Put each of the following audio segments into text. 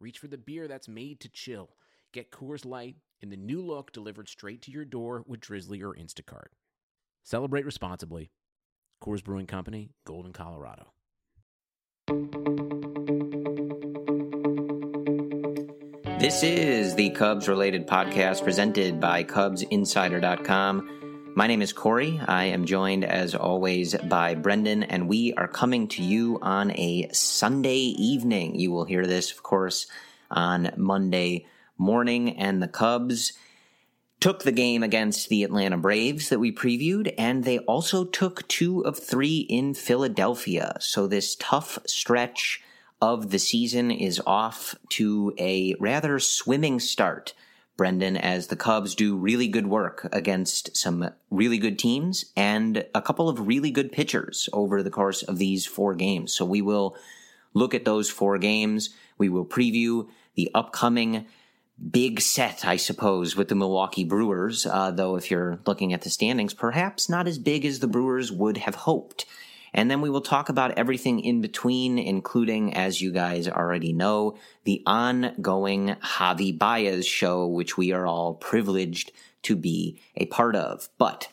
reach for the beer that's made to chill. Get Coors Light in the new look delivered straight to your door with Drizly or Instacart. Celebrate responsibly. Coors Brewing Company, Golden, Colorado. This is the Cubs related podcast presented by CubsInsider.com. My name is Corey. I am joined, as always, by Brendan, and we are coming to you on a Sunday evening. You will hear this, of course, on Monday morning, and the Cubs took the game against the Atlanta Braves that we previewed, and they also took two of three in Philadelphia. So this tough stretch of the season is off to a rather swimming start, Brendan, as the Cubs do really good work against some really good teams and a couple of really good pitchers over the course of these four games. So we will look at those four games. We will preview the upcoming big set, I suppose, with the Milwaukee Brewers, uh, though if you're looking at the standings, perhaps not as big as the Brewers would have hoped. And then we will talk about everything in between, including, as you guys already know, the ongoing Javi Baez show, which we are all privileged to be a part of. But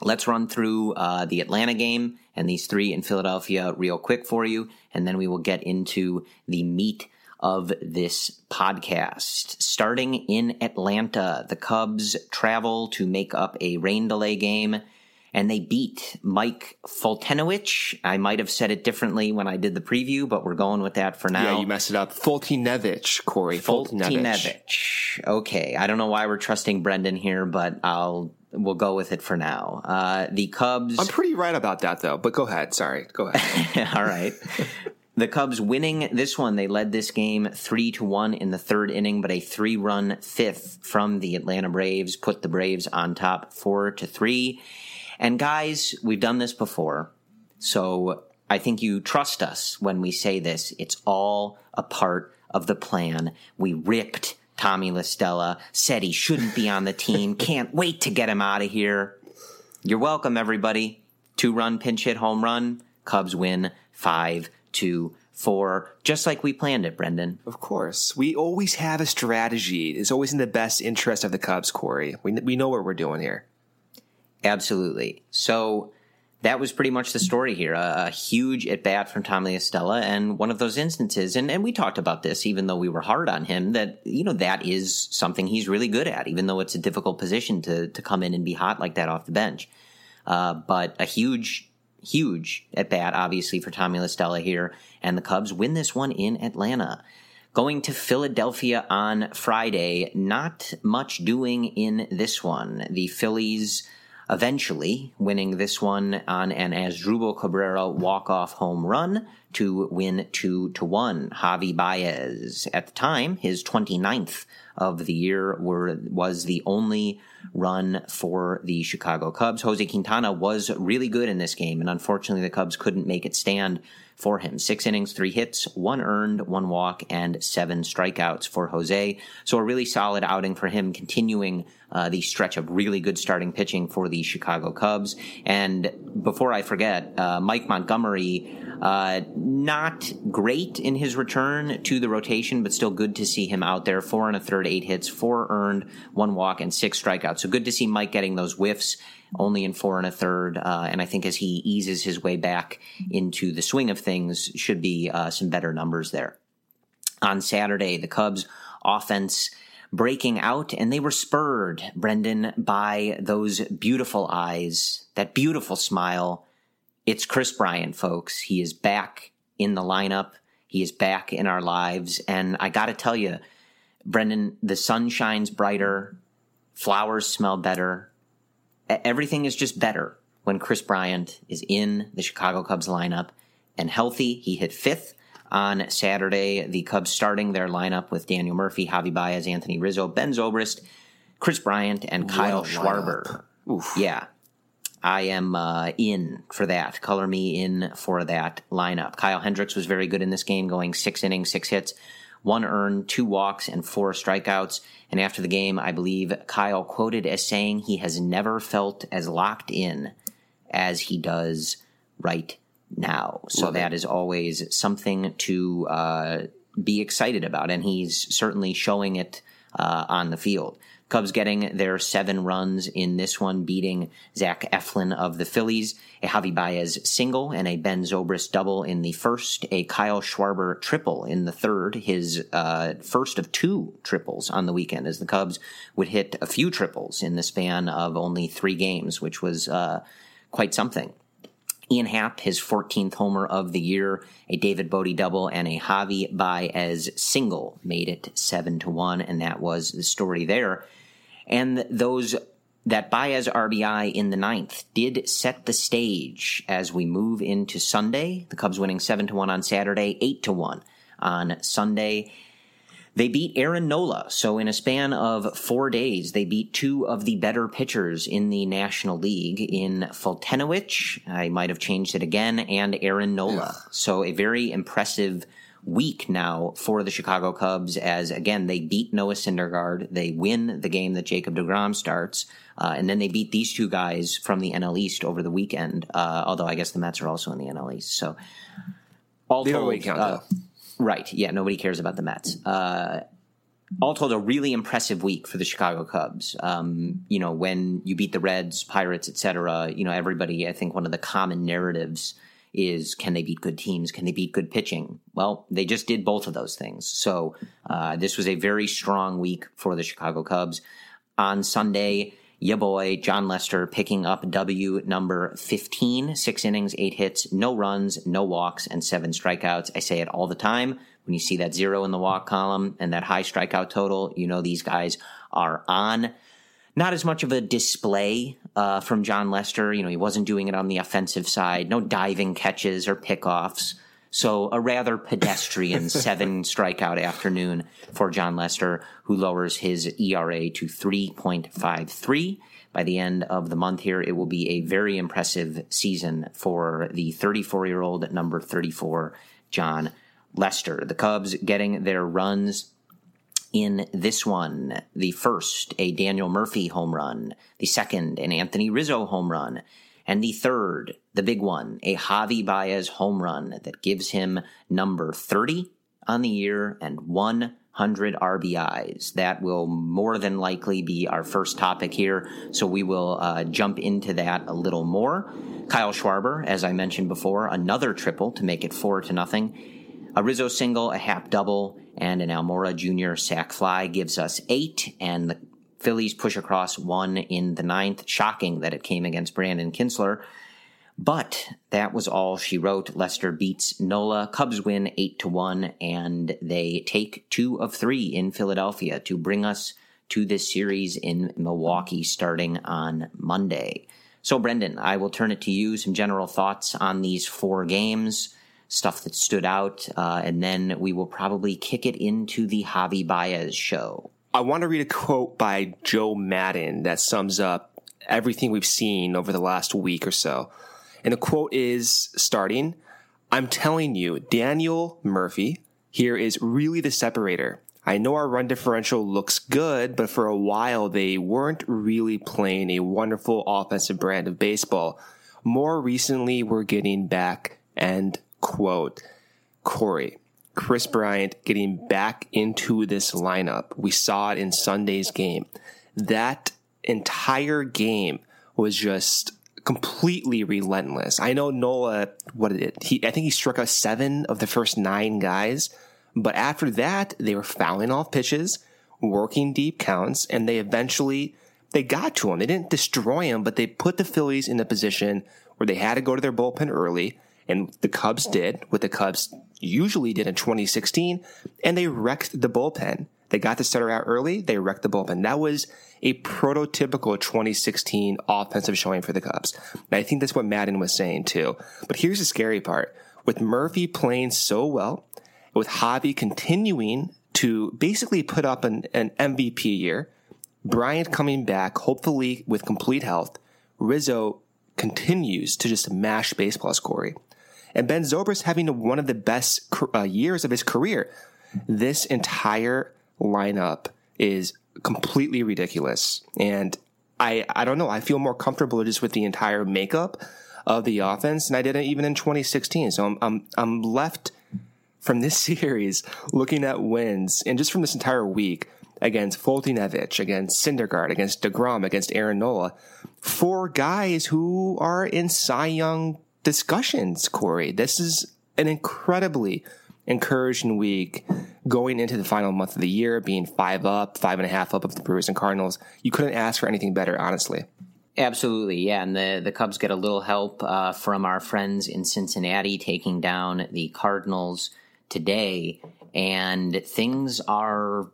let's run through uh, the Atlanta game and these three in Philadelphia real quick for you, and then we will get into the meat of this podcast. Starting in Atlanta, the Cubs travel to make up a rain delay game and they beat Mike Foltynewicz. I might have said it differently when I did the preview, but we're going with that for now. Yeah, you messed it up. Foltynewicz, Corey. Foltynewicz. Okay, I don't know why we're trusting Brendan here, but I'll we'll go with it for now. Uh, the Cubs. I'm pretty right about that though, but go ahead. Sorry, go ahead. All right. The Cubs winning this one. They led this game three to one in the third inning, but a three run fifth from the Atlanta Braves put the Braves on top four to three. And guys, we've done this before. So I think you trust us when we say this. It's all a part of the plan. We ripped Tommy LaStella, said he shouldn't be on the team. Can't wait to get him out of here. You're welcome, everybody. Two run pinch hit home run. Cubs win five to four, just like we planned it, Brendan. Of course. We always have a strategy. It's always in the best interest of the Cubs, Corey. We, we know what we're doing here. Absolutely. So that was pretty much the story here. A, a huge at bat from Tommy LaStella, and one of those instances, and, and we talked about this, even though we were hard on him, that you know that is something he's really good at, even though it's a difficult position to to come in and be hot like that off the bench. Uh, but a huge, huge at bat, obviously for Tommy LaStella here, and the Cubs win this one in Atlanta. Going to Philadelphia on Friday, not much doing in this one. The Phillies eventually winning this one on an Asdrubal Cabrera walk-off home run to win 2 to 1. Javi Baez, at the time, his 29th of the year, were, was the only run for the Chicago Cubs. Jose Quintana was really good in this game, and unfortunately, the Cubs couldn't make it stand for him. Six innings, three hits, one earned, one walk, and seven strikeouts for Jose. So a really solid outing for him, continuing uh, the stretch of really good starting pitching for the Chicago Cubs. And before I forget, uh, Mike Montgomery uh, not great in his return to the rotation, but still good to see him out there. Four and a third, eight hits, four earned, one walk, and six strikeouts. So good to see Mike getting those whiffs only in four and a third. Uh, and I think as he eases his way back into the swing of things, should be uh, some better numbers there. On Saturday, the Cubs offense breaking out, and they were spurred, Brendan, by those beautiful eyes, that beautiful smile, it's Kris Bryant, folks. He is back in the lineup. He is back in our lives. And I got to tell you, Brendan, the sun shines brighter, flowers smell better. Everything is just better when Kris Bryant is in the Chicago Cubs lineup and healthy. He hit fifth on Saturday. The Cubs starting their lineup with Daniel Murphy, Javi Baez, Anthony Rizzo, Ben Zobrist, Kris Bryant, and Kyle Schwarber. Yeah, I am uh, in for that. Color me in for that lineup. Kyle Hendricks was very good in this game, going six innings, six hits, one earned, two walks, and four strikeouts. And after the game, I believe Kyle quoted as saying he has never felt as locked in as he does right now. So Love that it. is always something to uh, be excited about, and he's certainly showing it uh, on the field. Cubs getting their seven runs in this one, beating Zach Eflin of the Phillies, a Javi Baez single and a Ben Zobrist double in the first, a Kyle Schwarber triple in the third, his uh, first of two triples on the weekend, as the Cubs would hit a few triples in the span of only three games, which was uh, quite something. Ian Happ, his 14th homer of the year, a David Bote double, and a Javi Baez single made it 7 to 1, and that was the story there. And those that Baez RBI in the ninth did set the stage as we move into Sunday. The Cubs winning seven to one on Saturday, eight to one on Sunday. They beat Aaron Nola. So in a span of four days, they beat two of the better pitchers in the National League in Foltynewicz. I might have changed it again and Aaron Nola. So a very impressive week now for the Chicago Cubs as again they beat Noah Syndergaard, they win the game that Jacob Degrom starts, uh, and then they beat these two guys from the NL East over the weekend. Uh, although I guess the Mets are also in the NL East, so all the told, uh, right? Yeah, nobody cares about the Mets. Uh, all told, a really impressive week for the Chicago Cubs. Um, you know, when you beat the Reds, Pirates, etc. You know, everybody. I think one of the common narratives is can they beat good teams? Can they beat good pitching? Well, they just did both of those things. So uh, this was a very strong week for the Chicago Cubs. On Sunday, your boy Jon Lester picking up W number 15, six innings, eight hits, no runs, no walks, and seven strikeouts. I say it all the time. When you see that zero in the walk column and that high strikeout total, you know these guys are on not as much of a display uh, from Jon Lester. You know, he wasn't doing it on the offensive side, no diving catches or pickoffs. So a rather pedestrian seven strikeout afternoon for Jon Lester, who lowers his ERA to 3.53. By the end of the month here, it will be a very impressive season for the 34 year old number 34, John Lester. The Cubs getting their runs in this one. The first, a Daniel Murphy home run. The second, an Anthony Rizzo home run. And the third, the big one, a Javi Baez home run that gives him number 30 on the year and 100 RBIs. That will more than likely be our first topic here, so we will uh, jump into that a little more. Kyle Schwarber, as I mentioned before, another triple to make it four to nothing. A Rizzo single, a Happ double, and an Almora Jr. sac fly gives us eight, and the Phillies push across one in the ninth. Shocking that it came against Brandon Kintzler. But that was all she wrote. Lester beats Nola. Cubs win 8 to 1, and they take two of three in Philadelphia to bring us to this series in Milwaukee starting on Monday. So, Brendan, I will turn it to you. Some general thoughts on these four games stuff that stood out, uh, and then we will probably kick it into the Javi Baez show. I want to read a quote by Joe Maddon that sums up everything we've seen over the last week or so. And the quote is starting, I'm telling you, Daniel Murphy here is really the separator. I know our run differential looks good, but for a while they weren't really playing a wonderful offensive brand of baseball. More recently, we're getting back, end quote. Corey, Kris Bryant getting back into this lineup. We saw it in Sunday's game. That entire game was just completely relentless. I know Nola, what did it? He, I think he struck out seven of the first nine guys, but after that, they were fouling off pitches, working deep counts, and they eventually they got to him. They didn't destroy him, but they put the Phillies in a position where they had to go to their bullpen early, and the Cubs did what the Cubs usually did in 2016, and they wrecked the bullpen. They got the starter out early. They wrecked the bullpen. That was a prototypical 2016 offensive showing for the Cubs. And I think that's what Maddon was saying too. But here's the scary part. With Murphy playing so well, with Javi continuing to basically put up an, an MVP year, Bryant coming back, hopefully with complete health, Rizzo continues to just mash baseball, Corey. And Ben Zobrist having one of the best uh, years of his career. This entire lineup is completely ridiculous. And I, I don't know. I feel more comfortable just with the entire makeup of the offense and I didn't even in 2016. So I'm, I'm, I'm left from this series looking at wins and just from this entire week against Foltynewicz, against Syndergaard, against DeGrom, against Aaron Nola, four guys who are in Cy Young discussions, Corey. This is an incredibly encouraging week going into the final month of the year, being five up, five and a half up of the Brewers and Cardinals. You couldn't ask for anything better, honestly. Absolutely, yeah, and the the Cubs get a little help uh, from our friends in Cincinnati taking down the Cardinals today, and things are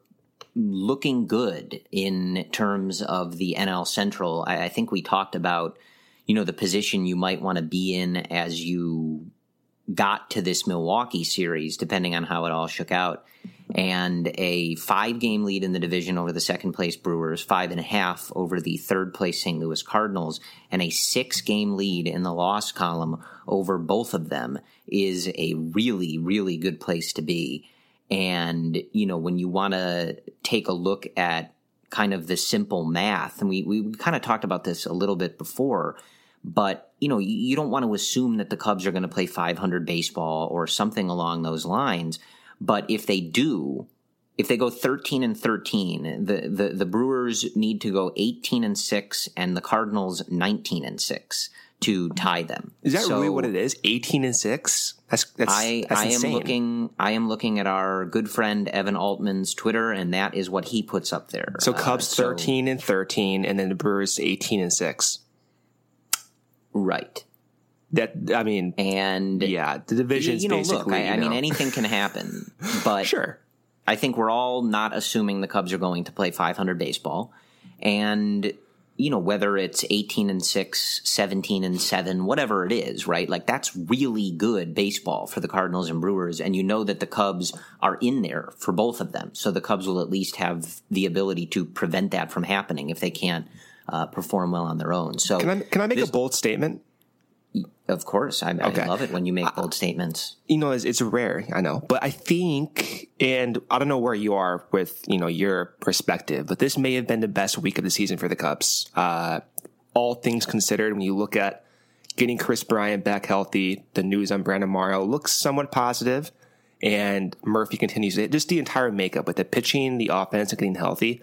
looking good in terms of the NL Central. I, I think we talked about you know the position you might want to be in as you got to this Milwaukee series, depending on how it all shook out. And a five game lead in the division over the second place Brewers, five and a half over the third place St. Louis Cardinals, and a six game lead in the loss column over both of them is a really, really good place to be. And, you know, when you want to take a look at kind of the simple math, and we, we kind of talked about this a little bit before, but you know you don't want to assume that the Cubs are going to play 500 baseball or something along those lines. But if they do, if they go 13 and 13, the, the, the Brewers need to go 18 and 6 and the Cardinals 19 and 6 to tie them. Is that so really what it is? 18 and 6? That's that's I, that's I insane. am looking I am looking at our good friend Evan Altman's Twitter and that is what he puts up there. So Cubs uh, so, 13 and 13 and then the Brewers 18 and 6. Right. That I mean, and yeah, the division's you know, basically. Look, I, you I mean, anything can happen, but sure. I think we're all not assuming the Cubs are going to play 500 baseball, and you know whether it's 18 and 6 17 and 7 whatever it is right like that's really good baseball for the cardinals and brewers and you know that the cubs are in there for both of them so the cubs will at least have the ability to prevent that from happening if they can't uh, perform well on their own so Can I can I make this- a bold statement? of course I, Okay. I love it when you make bold statements you know, it's, it's rare, I know, but I think, and I don't know where you are with, you know, your perspective, but this may have been the best week of the season for the Cubs. Uh, all things considered, when you look at getting Kris Bryant back healthy, the news on Brandon Morrow looks somewhat positive, and Murphy continues it. Just the entire makeup with the pitching, the offense, and getting healthy,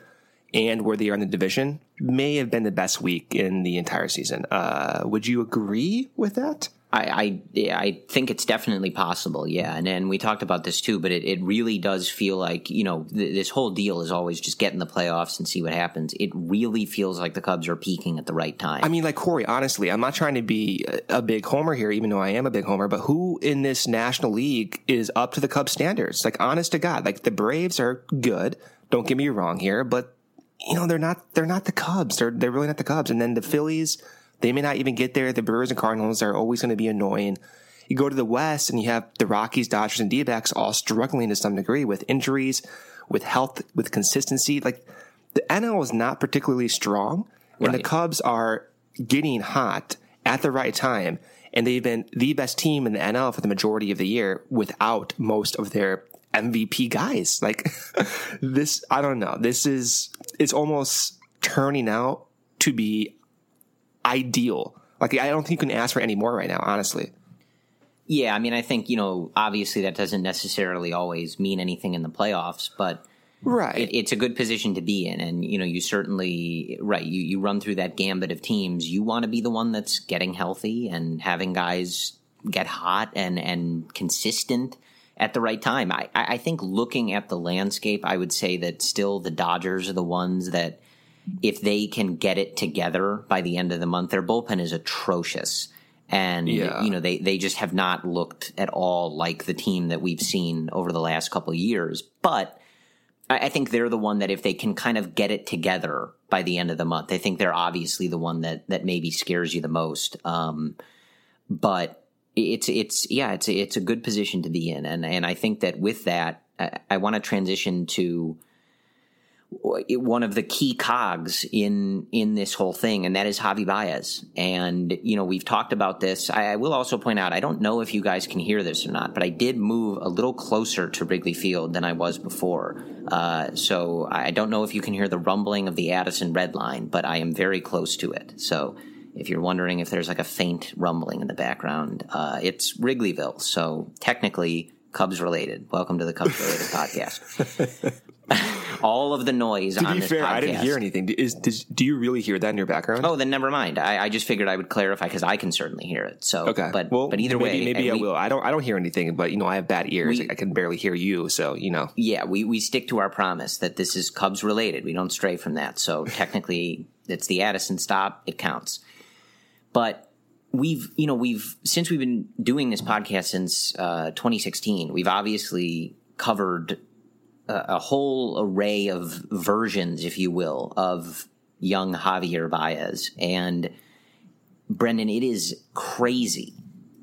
and where they are in the division may have been the best week in the entire season. Uh, would you agree with that? I, I I think it's definitely possible, yeah. And and we talked about this too, but it, it really does feel like you know th- this whole deal is always just get in the playoffs and see what happens. It really feels like the Cubs are peaking at the right time. I mean, like Corey, honestly, I'm not trying to be a a big homer here, even though I am a big homer, but who in this National League is up to the Cubs standards? Like, honest to God, like the Braves are good. Don't get me wrong here, but you know, they're not, they're not the Cubs. They're, they're really not the Cubs. And then the Phillies, they may not even get there. The Brewers and Cardinals are always going to be annoying. You go to the West and you have the Rockies, Dodgers, and D-backs all struggling to some degree with injuries, with health, with consistency. Like the NL is not particularly strong, and the Cubs are getting hot at the right time. And they've been the best team in the NL for the majority of the year without most of their MVP guys. Like this, I don't know. This is, it's almost turning out to be ideal. Like I don't think you can ask for any more right now, honestly. Yeah, I mean, I think, you know, obviously that doesn't necessarily always mean anything in the playoffs, but Right. it, it's a good position to be in. And, you know, you certainly, right, you, you run through that gambit of teams. You want to be the one that's getting healthy and having guys get hot and, and consistent at the right time. I, I think looking at the landscape, I would say that still the Dodgers are the ones that, if they can get it together by the end of the month, their bullpen is atrocious. And, Yeah. you know, they, they just have not looked at all like the team that we've seen over the last couple of years. But I, I think they're the one that if they can kind of get it together by the end of the month, I think they're obviously the one that, that maybe scares you the most. Um, but it's, it's, yeah, it's, a- it's a good position to be in. And, and I think that with that, I, I want to transition to, one of the key cogs in in this whole thing, and that is Javi Baez. And you know, we've talked about this. I, I will also point out, I don't know if you guys can hear this or not, but I did move a little closer to Wrigley Field than I was before. Uh, so I don't know if you can hear the rumbling of the Addison red line, but I am very close to it. So. If you're wondering if there's like a faint rumbling in the background, uh, it's Wrigleyville. So technically, Cubs related. Welcome to the Cubs related podcast. All of the noise to on be this fair, I didn't hear anything. Is, do you really hear that in your background? Oh, then never mind. I, I just figured I would clarify because I can certainly hear it. So, okay. but well, but either maybe, way, maybe I we- will. I don't. I don't hear anything, but you know, I have bad ears. We- I can barely hear you. So you know. Yeah, we we stick to our promise that this is Cubs related. We don't stray from that. So technically, it's the Addison stop. It counts. But we've you know we've since we've been doing this podcast since uh, 2016, we've obviously covered a, a whole array of versions, if you will, of young Javier Baez. And Brendan, it is crazy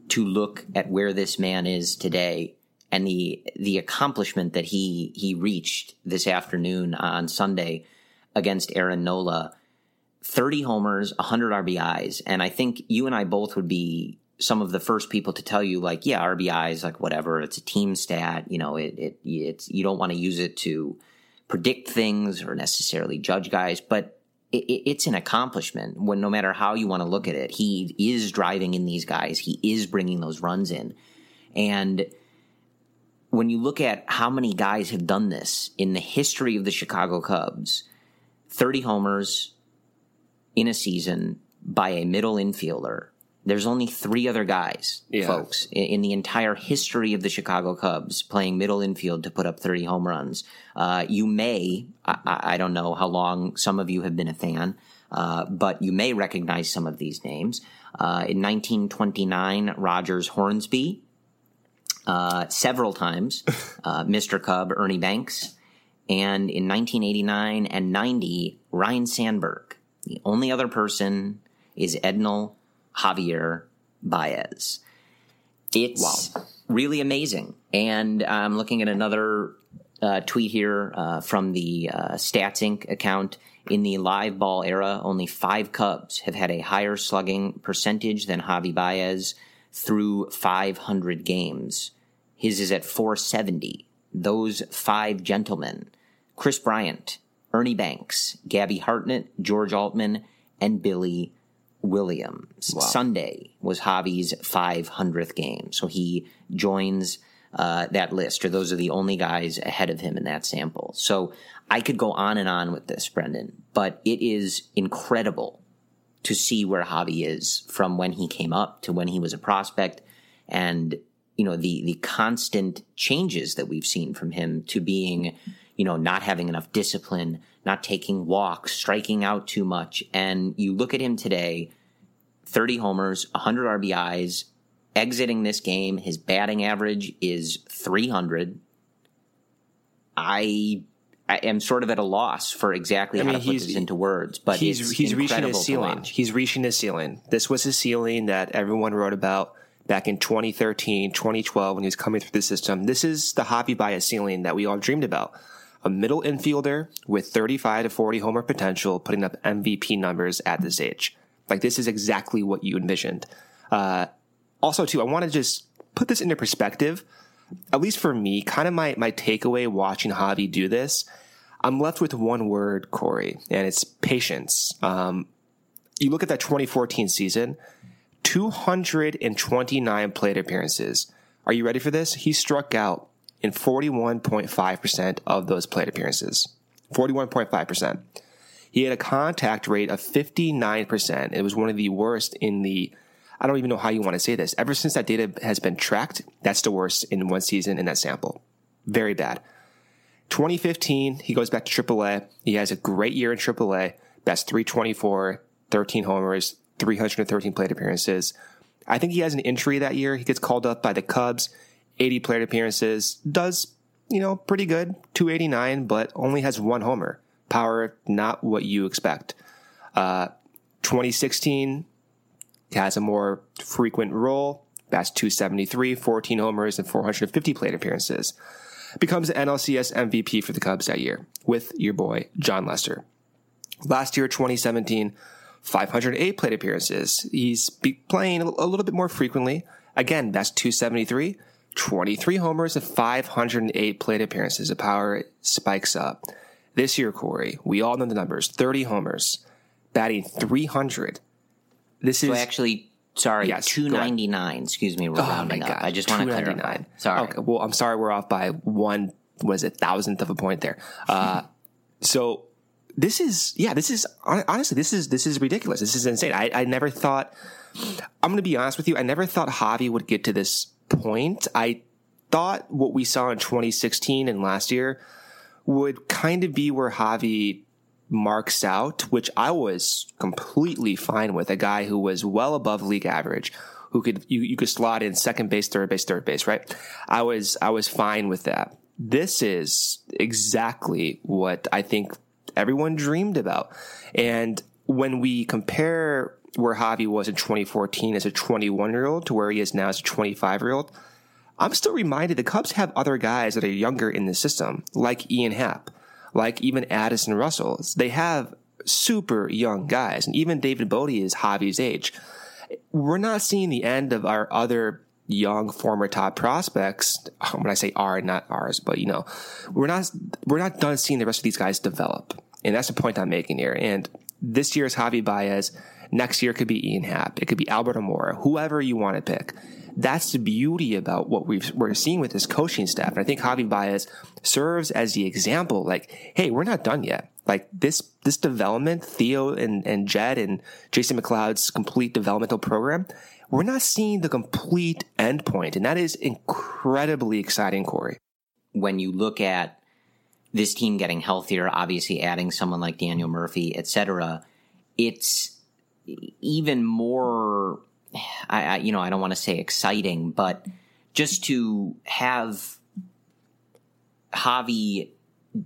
to look at where this man is today and the the accomplishment that he he reached this afternoon on Sunday against Aaron Nola. 30 homers, 100 RBIs, and I think you and I both would be some of the first people to tell you like, yeah, RBIs like whatever, it's a team stat, you know, it it it's you don't want to use it to predict things or necessarily judge guys, but it, it, it's an accomplishment when no matter how you want to look at it, he is driving in these guys, he is bringing those runs in. And when you look at how many guys have done this in the history of the Chicago Cubs, 30 homers in a season by a middle infielder. There's only three other guys, Yeah. folks, in, the entire history of the Chicago Cubs playing middle infield to put up 30 home runs. Uh, you may, I, I I don't know how long some of you have been a fan, uh, but you may recognize some of these names. Uh, in 1929, Rogers Hornsby, uh, several times, uh, Mr. Cub, Ernie Banks, and in 1989 and 90, Ryne Sandberg. The only other person is Ednal Javier Baez. It's really amazing. And I'm looking at another uh, tweet here uh, from the uh, Stats Inc. account. In the live ball era, only five Cubs have had a higher slugging percentage than Javi Baez through 500 games. His is at 470. Those five gentlemen Kris Bryant, Ernie Banks, Gabby Hartnett, George Altman, and Billy Williams. Sunday was Javi's 500th game. So he joins uh, that list, or those are the only guys ahead of him in that sample. So I could go on and on with this, Brendan, but it is incredible to see where Javi is from when he came up to when he was a prospect and you know the the constant changes that we've seen from him to being you know not having enough discipline not taking walks striking out too much and you look at him today 30 homers 100 RBIs exiting this game his batting average is 300 I I am sort of at a loss for exactly I how mean, to put this into words, but he's he's reaching his ceiling. He's reaching his ceiling. This was his ceiling that everyone wrote about back in 2013, 2012 when he was coming through the system. This is the Javi Baez ceiling that we all dreamed about. A middle infielder with 35 to 40 homer potential, putting up MVP numbers at this age. Like this is exactly what you envisioned. Uh, also, too, I want to just put this into perspective. At least for me, kind of my my takeaway watching Javi do this, I'm left with one word, Corey, and it's patience. Um, you look at that 2014 season, 229 plate appearances. Are you ready for this? He struck out in 41.5% of those plate appearances. 41.5%. He had a contact rate of 59%. It was one of the worst in the, I don't even know how you want to say this. Ever since that data has been tracked, that's the worst in one season in that sample. Very bad. 2015, he goes back to AAA. He has a great year in AAA. Best 324, 13 homers, 313 plate appearances. I think he has an injury that year. He gets called up by the Cubs, 80 plate appearances, does, you know, pretty good, 289, but only has one homer. Power, not what you expect. Uh, 2016 has a more frequent role, bats 273, 14 homers, and 450 plate appearances. Becomes the NLCS MVP for the Cubs that year with your boy, Jon Lester. Last year, 2017, 508 plate appearances. He's playing a little bit more frequently. Again, that's 273, 23 homers, and 508 plate appearances. The power spikes up. This year, Corey, we all know the numbers 30 homers, batting 300. This so is actually, sorry, Yes, two ninety nine. Excuse me, we're Oh rounding my up. God, I just want to clarify. 299. Sorry. Okay, well, I'm sorry we're off by one, was it thousandth of a point there. Uh, so this is, yeah, this is, honestly, this is, this is ridiculous. This is insane. I, I never thought, I'm going to be honest with you. I never thought Javi would get to this point. I thought what we saw in 2016 and last year would kind of be where Javi marks out, which I was completely fine with. A guy who was well above league average, who could you, you could slot in second base, third base, third base, right? I was I was fine with that. This is exactly what I think everyone dreamed about. And when we compare where Javi was in 2014 as a 21 year old to where he is now as a 25 year old, I'm still reminded the Cubs have other guys that are younger in the system, like Ian Happ, like even Addison Russell. They have super young guys, and even David Bote is Javi's age. We're not seeing the end of our other young former top prospects. When I say our, not ours, but you know, we're not we're not done seeing the rest of these guys develop, and that's the point I'm making here. And this year's Javi Baez. Next year could be Ian Happ. It could be Albert Almora, whoever you want to pick that's the beauty about what we are seeing with this coaching staff. And I think Javi Baez serves as the example. Like, hey, we're not done yet. Like this, this development, Theo and, and Jed and Jason McLeod's complete developmental program, we're not seeing the complete endpoint. And that is incredibly exciting, Corey. when you look at this team getting healthier, obviously adding someone like Daniel Murphy, et cetera, it's even more. I, I you know I don't want to say exciting, but just to have Javi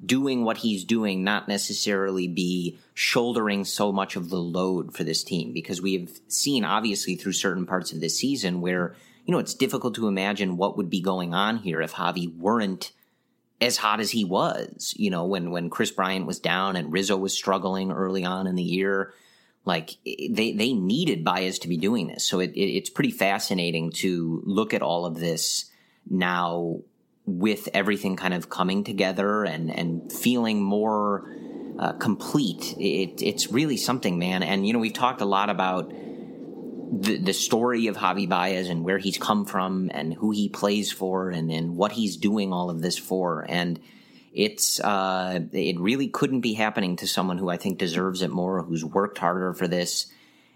doing what he's doing, not necessarily be shouldering so much of the load for this team, because we have seen obviously through certain parts of this season where you know it's difficult to imagine what would be going on here if Javi weren't as hot as he was. You know, when when Kris Bryant was down and Rizzo was struggling early on in the year, like they they needed Baez to be doing this. So it, it, it's pretty fascinating to look at all of this now with everything kind of coming together and and feeling more uh, complete. It, it's really something, man. And you know, we've talked a lot about the, the story of Javi Baez and where he's come from and who he plays for and, and what he's doing all of this for. And it's, uh, it really couldn't be happening to someone who I think deserves it more, who's worked harder for this.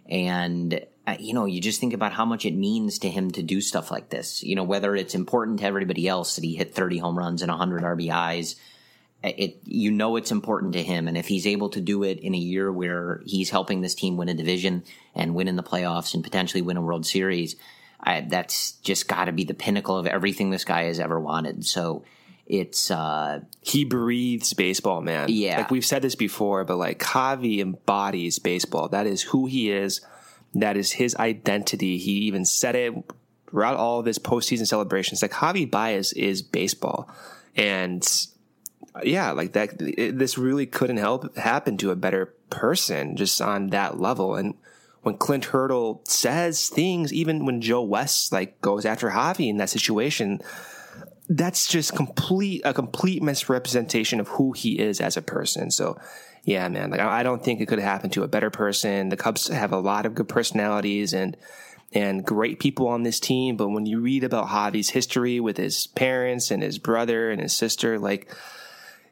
And, uh, you know, you just think about how much it means to him to do stuff like this. You know, whether it's important to everybody else that he hit 30 home runs and 100 RBIs, it you know it's important to him and if he's able to do it in a year where he's helping this team win a division and win in the playoffs and potentially win a world series I, that's just got to be the pinnacle of everything this guy has ever wanted so it's uh He breathes baseball, man. Yeah. Like we've said this before, but like Javi embodies baseball. That is who he is. That is his identity. He even said it throughout all of his postseason celebrations. Like Javi Baez is baseball. And yeah, like that. It, this really couldn't help happen to a better person just on that level. And when Clint Hurdle says things, even when Joe West like goes after Javi in that situation, that's just complete a complete misrepresentation of who he is as a person. So, yeah, man, like I don't think it could happen to a better person. The Cubs have a lot of good personalities and and great people on this team, but when you read about Javi's history with his parents and his brother and his sister, like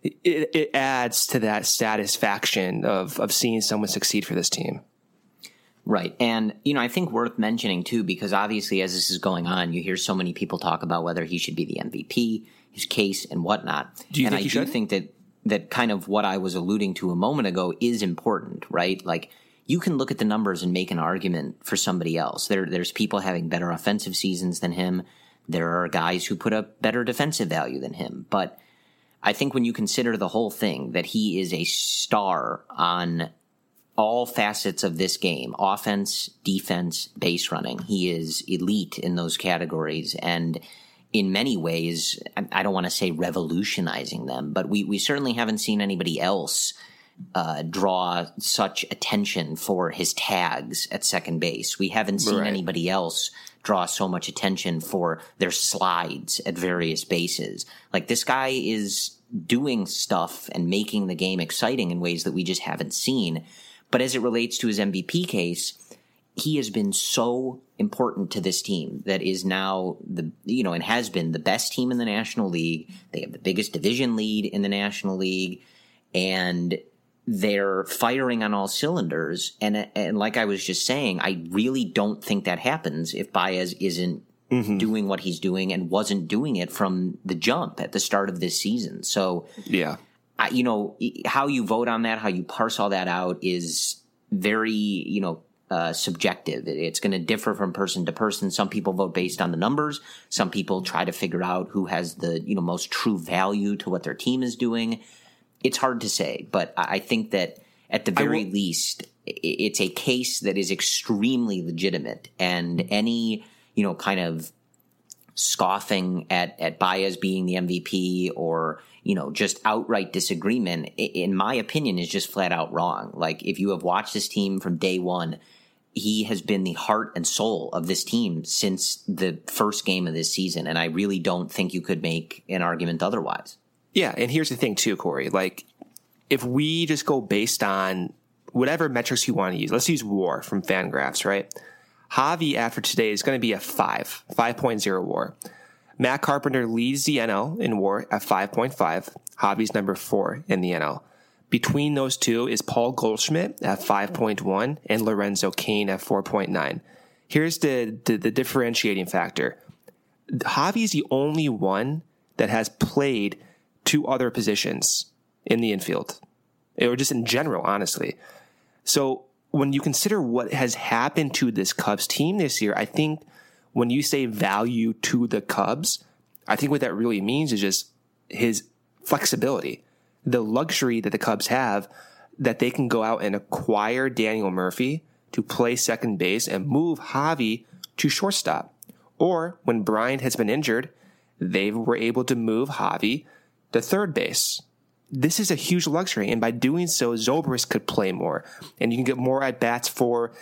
it, it adds to that satisfaction of of seeing someone succeed for this team. Right. And, you know, I think worth mentioning too, because obviously as this is going on, you hear so many people talk about whether he should be the MVP, his case, and whatnot. Do you and think I he do should? think that that kind of what I was alluding to a moment ago is important, right? Like you can look at the numbers and make an argument for somebody else. There there's people having better offensive seasons than him. There are guys who put up better defensive value than him. But I think when you consider the whole thing, that he is a star on all facets of this game offense, defense, base running. He is elite in those categories. And in many ways, I- don't want to say revolutionizing them, but we, we certainly haven't seen anybody else uh, draw such attention for his tags at second base. We haven't seen Right. anybody else draw so much attention for their slides at various bases. Like this guy is doing stuff and making the game exciting in ways that we just haven't seen. But as it relates to his MVP case, he has been so important to this team that is now the you know and has been the best team in the National League. They have the biggest division lead in the National League and they're firing on all cylinders and and like I was just saying, I really don't think that happens if Baez isn't mm-hmm. doing what he's doing and wasn't doing it from the jump at the start of this season. So Yeah. You know how you vote on that, how you parse all that out is very you know uh, subjective. It's going to differ from person to person. Some people vote based on the numbers. Some people try to figure out who has the you know most true value to what their team is doing. It's hard to say, but I I think that at the very will- least, it's a case that is extremely legitimate, and any you know kind of scoffing at at Baez being the MVP or you know just outright disagreement in my opinion is just flat out wrong like if you have watched this team from day 1 he has been the heart and soul of this team since the first game of this season and I really don't think you could make an argument otherwise Yeah, and here's the thing too, Corey. Like, if we just go based on whatever metrics you want to use, let's use WAR from Fangraphs, right? Javi after today is going to be a five, 5.0 WAR. Matt Carpenter leads the NL in WAR at 5.5. Javi's number four in the NL. Between those two is Paul Goldschmidt at 5.1 and Lorenzo Cain at 4.9. Here's the, the, the differentiating factor. Javi's the only one that has played two other positions in the infield, or just in general, honestly. So when you consider what has happened to this Cubs team this year, I think when you say value to the Cubs, I think what that really means is just his flexibility, the luxury that the Cubs have that they can go out and acquire Daniel Murphy to play second base and move Javi to shortstop. Or when Bryant has been injured, they were able to move Javi to third base. This is a huge luxury, and by doing so, Zobrist could play more, and you can get more at bats for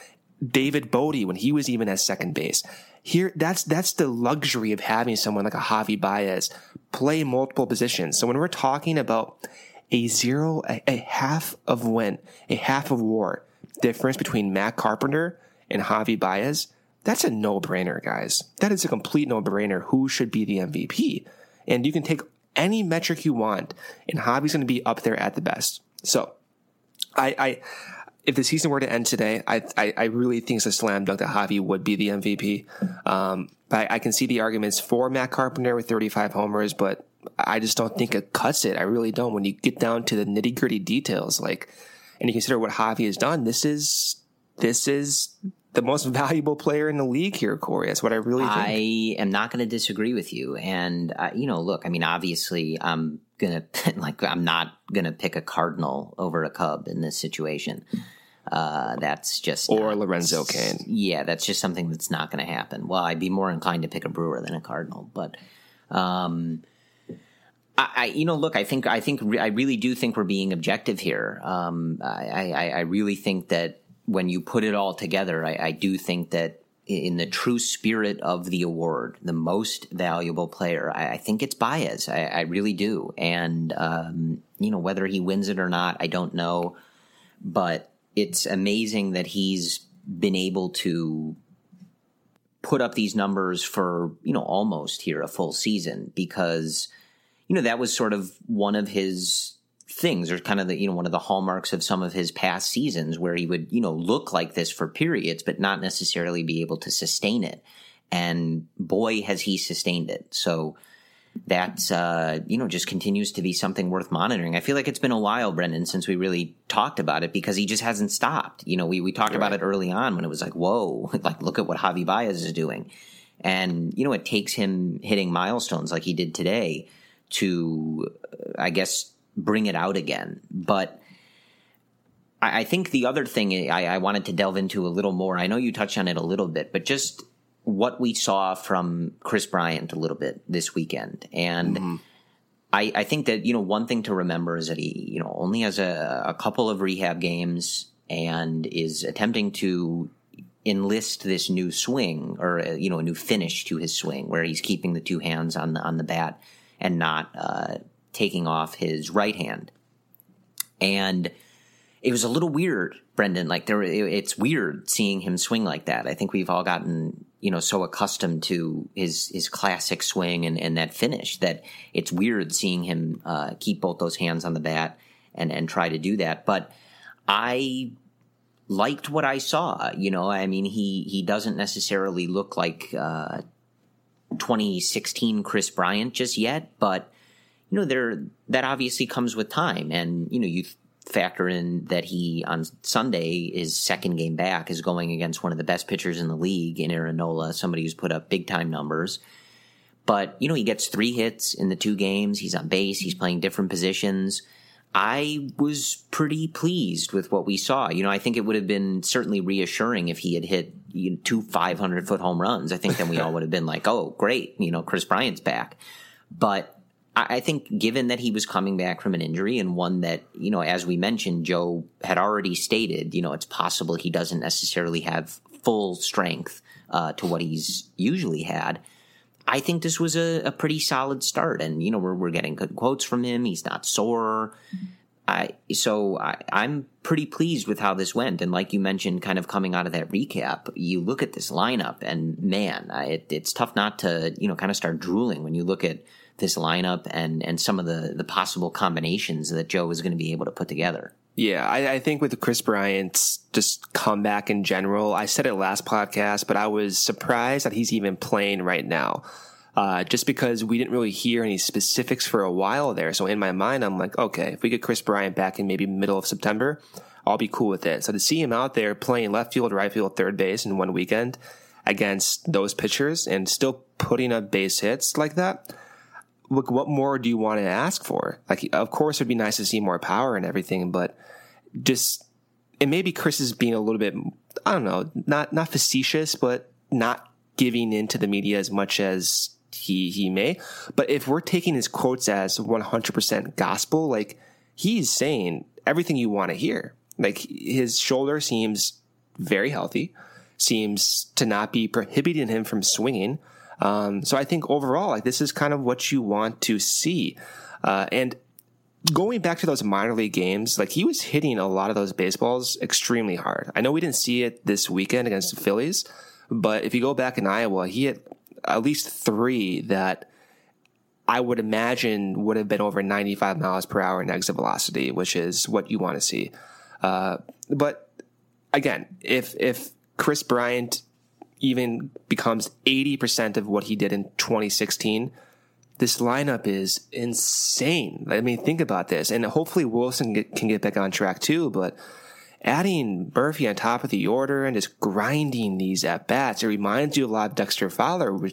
David Bote when he was even at second base. Here, that's that's the luxury of having someone like a Javi Baez play multiple positions. So when we're talking about a zero, a, a half of win, a half of war difference between Matt Carpenter and Javi Baez, that's a no brainer, guys. That is a complete no brainer. Who should be the MVP? And you can take any metric you want, and Javi's going to be up there at the best. So, I, I if the season were to end today, I, I, I really think it's a slam dunk that Javi would be the MVP. Um, but I, I can see the arguments for Matt Carpenter with 35 homers, but I just don't think it cuts it. I really don't. When you get down to the nitty gritty details, like, and you consider what Javi has done, this is this is the most valuable player in the league here, Corey. That's what I really think. I am not going to disagree with you. And, uh, you know, look, I mean, obviously, I'm going to, like, I'm not going to pick a Cardinal over a Cub in this situation. Uh, that's just. or not- Lorenzo Cain. Yeah, that's just something that's not going to happen. Well, I'd be more inclined to pick a Brewer than a Cardinal. But, um, I, I, you know, look, I think, I think, I really do think we're being objective here. Um, I, I, I really think that when you put it all together, I, I do think that in the true spirit of the award, the most valuable player, I, I think it's Baez. I, I, really do. And, um, you know, whether he wins it or not, I don't know. But it's amazing that he's been able to put up these numbers for, you know, almost here a full season because, you know, that was sort of one of his things or kind of the you know one of the hallmarks of some of his past seasons where he would you know look like this for periods but not necessarily be able to sustain it. And boy has he sustained it. So that uh, you know just continues to be something worth monitoring. I feel like it's been a while, Brendan, since we really talked about it because he just hasn't stopped. You know, we we talked right. about it early on when it was like, whoa, like look at what Javi Baez is doing, and you know it takes him hitting milestones like he did today to, I guess, bring it out again. But I, I think the other thing I, I wanted to delve into a little more. I know you touched on it a little bit, but just what we saw from Kris Bryant a little bit this weekend. And mm-hmm. I, I, think that, you know, one thing to remember is that he, you know, only has a, a couple of rehab games and is attempting to enlist this new swing or, uh, you know, a new finish to his swing where he's keeping the two hands on the, on the bat and not, uh, taking off his right hand. And it was a little weird, Brendan. Like there, it's weird seeing him swing like that. I think we've all gotten, you know, so accustomed to his his classic swing and, and that finish that it's weird seeing him uh, keep both those hands on the bat and and try to do that. But I liked what I saw. You know, I mean, he he doesn't necessarily look like uh, 2016 Kris Bryant just yet, but you know, there that obviously comes with time, and you know, you factor in that he on Sunday his second game back is going against one of the best pitchers in the league in Aaron Nola, somebody who's put up big time numbers. But you know, he gets three hits in the two games. He's on base. He's playing different positions. I was pretty pleased with what we saw. You know, I think it would have been certainly reassuring if he had hit you know, two 500 foot home runs. I think then we all would have been like, oh, great, you know, Kris Bryant's back. But I think given that he was coming back from an injury and one that, you know, as we mentioned, Joe had already stated, you know, it's possible he doesn't necessarily have full strength uh, to what he's usually had. I think this was a, a pretty solid start. And, you know, we're, we're getting good quotes from him. He's not sore. I, so I, I'm pretty pleased with how this went. And like you mentioned, kind of coming out of that recap, you look at this lineup and man, I, it, it's tough not to, you know, kind of start drooling when you look at this lineup and and some of the the possible combinations that Joe is going to be able to put together. Yeah, I, I, think with Kris Bryant's just comeback in general, I said it last podcast, but I was surprised that he's even playing right now. Uh, just because we didn't really hear any specifics for a while there. So in my mind, I'm like, okay, if we get Kris Bryant back in maybe middle of September, I'll be cool with it. So to see him out there playing left field, right field, third base in one weekend against those pitchers and still putting up base hits like that, look, what more do you want to ask for? Like, of course, it'd be nice to see more power and everything, but just, and maybe Kris is being a little bit, I don't know, not, not facetious, but not giving into the media as much as he, he may. But if we're taking his quotes as 100% gospel, like, he's saying everything you want to hear. Like, his shoulder seems very healthy, seems to not be prohibiting him from swinging. Um, so I think overall, like this is kind of what you want to see. Uh, and going back to those minor league games, like he was hitting a lot of those baseballs extremely hard. I know we didn't see it this weekend against the Phillies, but if you go back in Iowa, he hit at least three that I would imagine would have been over 95 miles per hour in exit velocity, which is what you want to see. Uh, but again, if if Kris Bryant even becomes 80% of what he did in 2016, this lineup is insane. I mean, think about this. And hopefully Willson get, can get back on track too, but adding Murphy on top of the order and just grinding these at bats, it reminds you a lot of Dexter Fowler,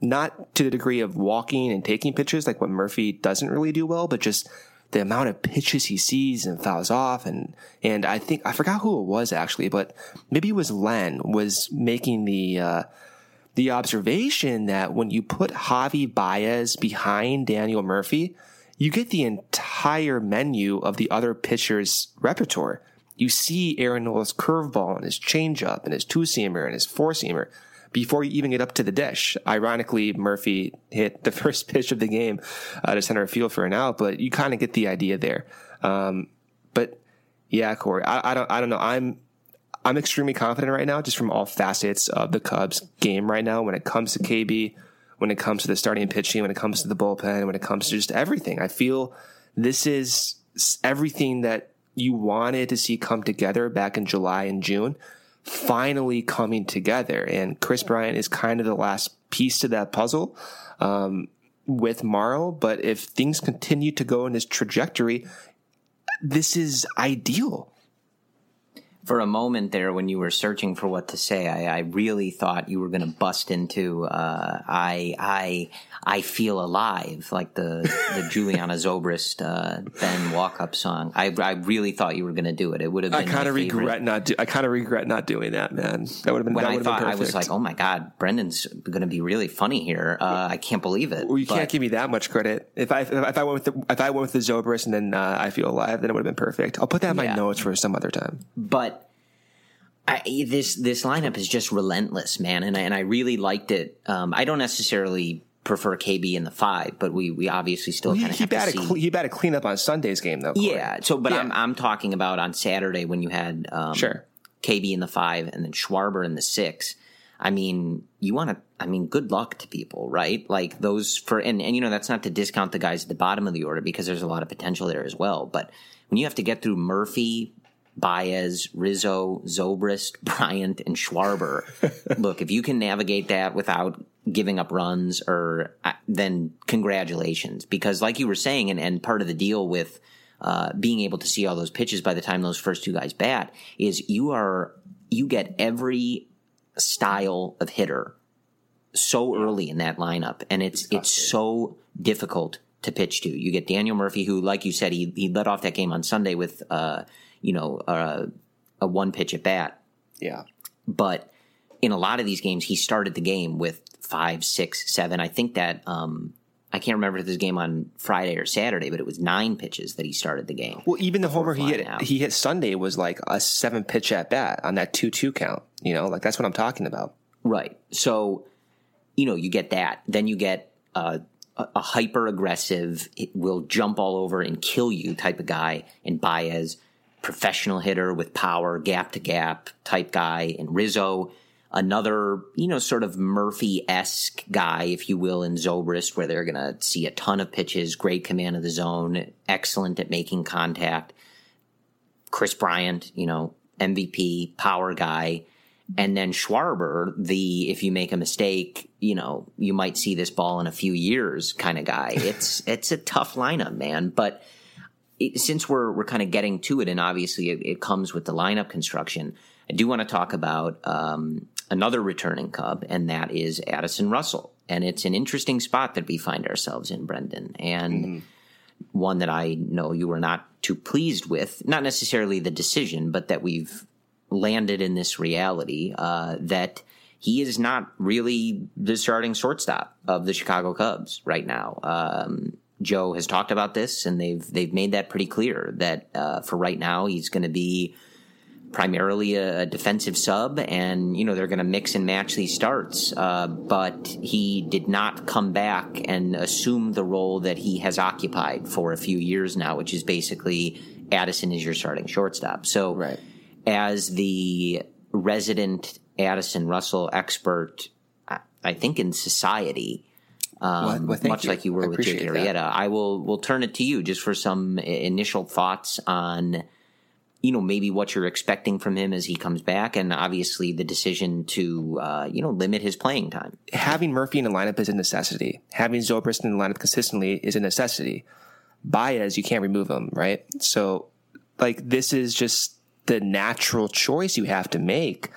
not to the degree of walking and taking pitches like what Murphy doesn't really do well, but just the amount of pitches he sees and fouls off and and I think I forgot who it was actually, but maybe it was Len was making the uh, the observation that when you put Javi Baez behind Daniel Murphy, you get the entire menu of the other pitchers' repertoire. You see Aaron Nola's curveball and his changeup and his two seamer and his four seamer before you even get up to the dish. Ironically, Murphy hit the first pitch of the game uh, to center field for an out, but you kind of get the idea there. Um, but yeah, Corey, I, I, don't, I don't know. I'm, I'm extremely confident right now, just from all facets of the Cubs game right now. When it comes to KB, when it comes to the starting pitching, when it comes to the bullpen, when it comes to just everything, I feel this is everything that you wanted to see come together back in July and June finally coming together. And Kris Bryant is kind of the last piece to that puzzle um, with Morrow. But if things continue to go in this trajectory, this is ideal for a moment there when you were searching for what to say, I, I really thought you were going to bust into uh, "I I I feel alive" like the the Julianna Zobrist uh, Ben walk up song. I I really thought you were going to do it. It would have. been I kind of regret not. Do, I kind of regret not doing that, man. That would have been. When I thought I was like, oh my god, Brendan's going to be really funny here. Uh, I can't believe it. Well, you but, can't give me that much credit. If I if I went with the if I went with the Zobrist and then uh, I feel alive, then it would have been perfect. I'll put that in my yeah. notes for some other time. But I, this this lineup is just relentless, man, and I, and I really liked it. Um, I don't necessarily prefer KB in the five, but we we obviously still well, kind of he, have to see. he batted cleanup on Sunday's game though. Corey. Yeah. So, but yeah. I'm I'm talking about on Saturday when you had um, sure KB in the five and then Schwarber in the six. I mean, you want to. I mean, good luck to people, right? Like those for and and you know that's not to discount the guys at the bottom of the order because there's a lot of potential there as well. But when you have to get through Murphy, Baez, Rizzo, Zobrist, Bryant, and Schwarber. Look, if you can navigate that without giving up runs, or uh, then congratulations, because like you were saying, and, and part of the deal with uh, being able to see all those pitches by the time those first two guys bat is you are you get every style of hitter so early in that lineup, and it's it's so difficult to pitch to. You get Daniel Murphy, who, like you said, he he led off that game on Sunday with. Uh, you know, a, a one pitch at bat. Yeah. But in a lot of these games, he started the game with five, six, seven. I think that um, I can't remember if this game on Friday or Saturday, but it was nine pitches that he started the game. Well, even the homer he hit, out. he hit Sunday was like a seven pitch at bat on that two two count. You know, like that's what I'm talking about. Right. So, you know, you get that. Then you get uh, a, a hyper aggressive, will jump all over and kill you type of guy in Baez professional hitter with power, gap to gap type guy, and Rizzo, another, you know, sort of Murphy esque guy, if you will, in Zobrist, where they're going to see a ton of pitches, great command of the zone, excellent at making contact. Kris Bryant, you know, MVP, power guy. And then Schwarber, the if you make a mistake, you know, you might see this ball in a few years kind of guy. It's it's a tough lineup, man. But it, since we're we're kind of getting to it, and obviously it, it, comes with the lineup construction, I do want to talk about um, another returning Cub, and that is Addison Russell. And it's an interesting spot that we find ourselves in, Brendan, and mm-hmm. one that I know you were not too pleased with. Not necessarily the decision, but that we've landed in this reality uh, that he is not really the starting shortstop of the Chicago Cubs right now. Um, Joe has talked about this, and they've they've made that pretty clear that uh, for right now he's going to be primarily a, defensive sub, and you know they're going to mix and match these starts. Uh, but he did not come back and assume the role that he has occupied for a few years now, which is basically Addison is your starting shortstop. So, right. as the resident Addison Russell expert, I think in society um, well, much you. like you were with Jake Arrieta. That. I will will turn it to you just for some initial thoughts on, you know, maybe what you're expecting from him as he comes back, and obviously the decision to, uh, you know, limit his playing time. Having Murphy in the lineup is a necessity. Having Zobrist in the lineup consistently is a necessity. Baez, you can't remove him, right? So, like, this is just the natural choice you have to make.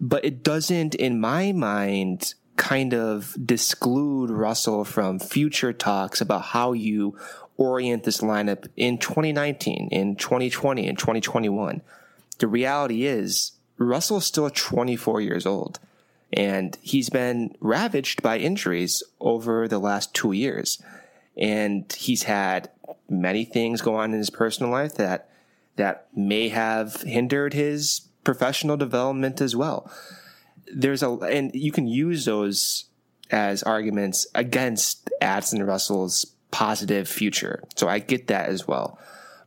But it doesn't, in my mind, kind of disclude Russell from future talks about how you orient this lineup in 2019, in 2020, in 2021. The reality is, Russell is still 24 years old, and he's been ravaged by injuries over the last two years. and he's had many things go on in his personal life that that may have hindered his professional development as well. There's a and you can use those as arguments against Addison Russell's positive future. So I get that as well.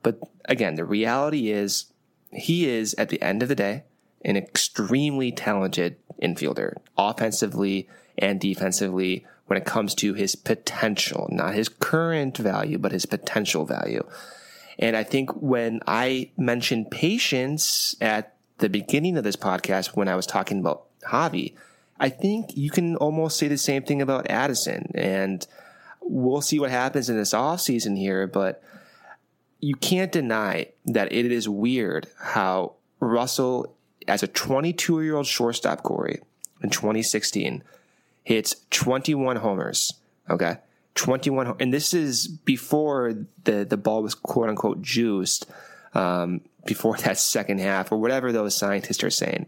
But again, the reality is he is at the end of the day an extremely talented infielder, offensively and defensively when it comes to his potential, not his current value, but his potential value. And I think when I mentioned patience at the beginning of this podcast, when I was talking about Javi, I think you can almost say the same thing about Addison. And we'll see what happens in this offseason here, but you can't deny that it is weird how Russell, as a 22 year old shortstop, Corey, in 2016, hits 21 homers. Okay. 21 and this is before the the ball was quote unquote juiced um, before that second half or whatever those scientists are saying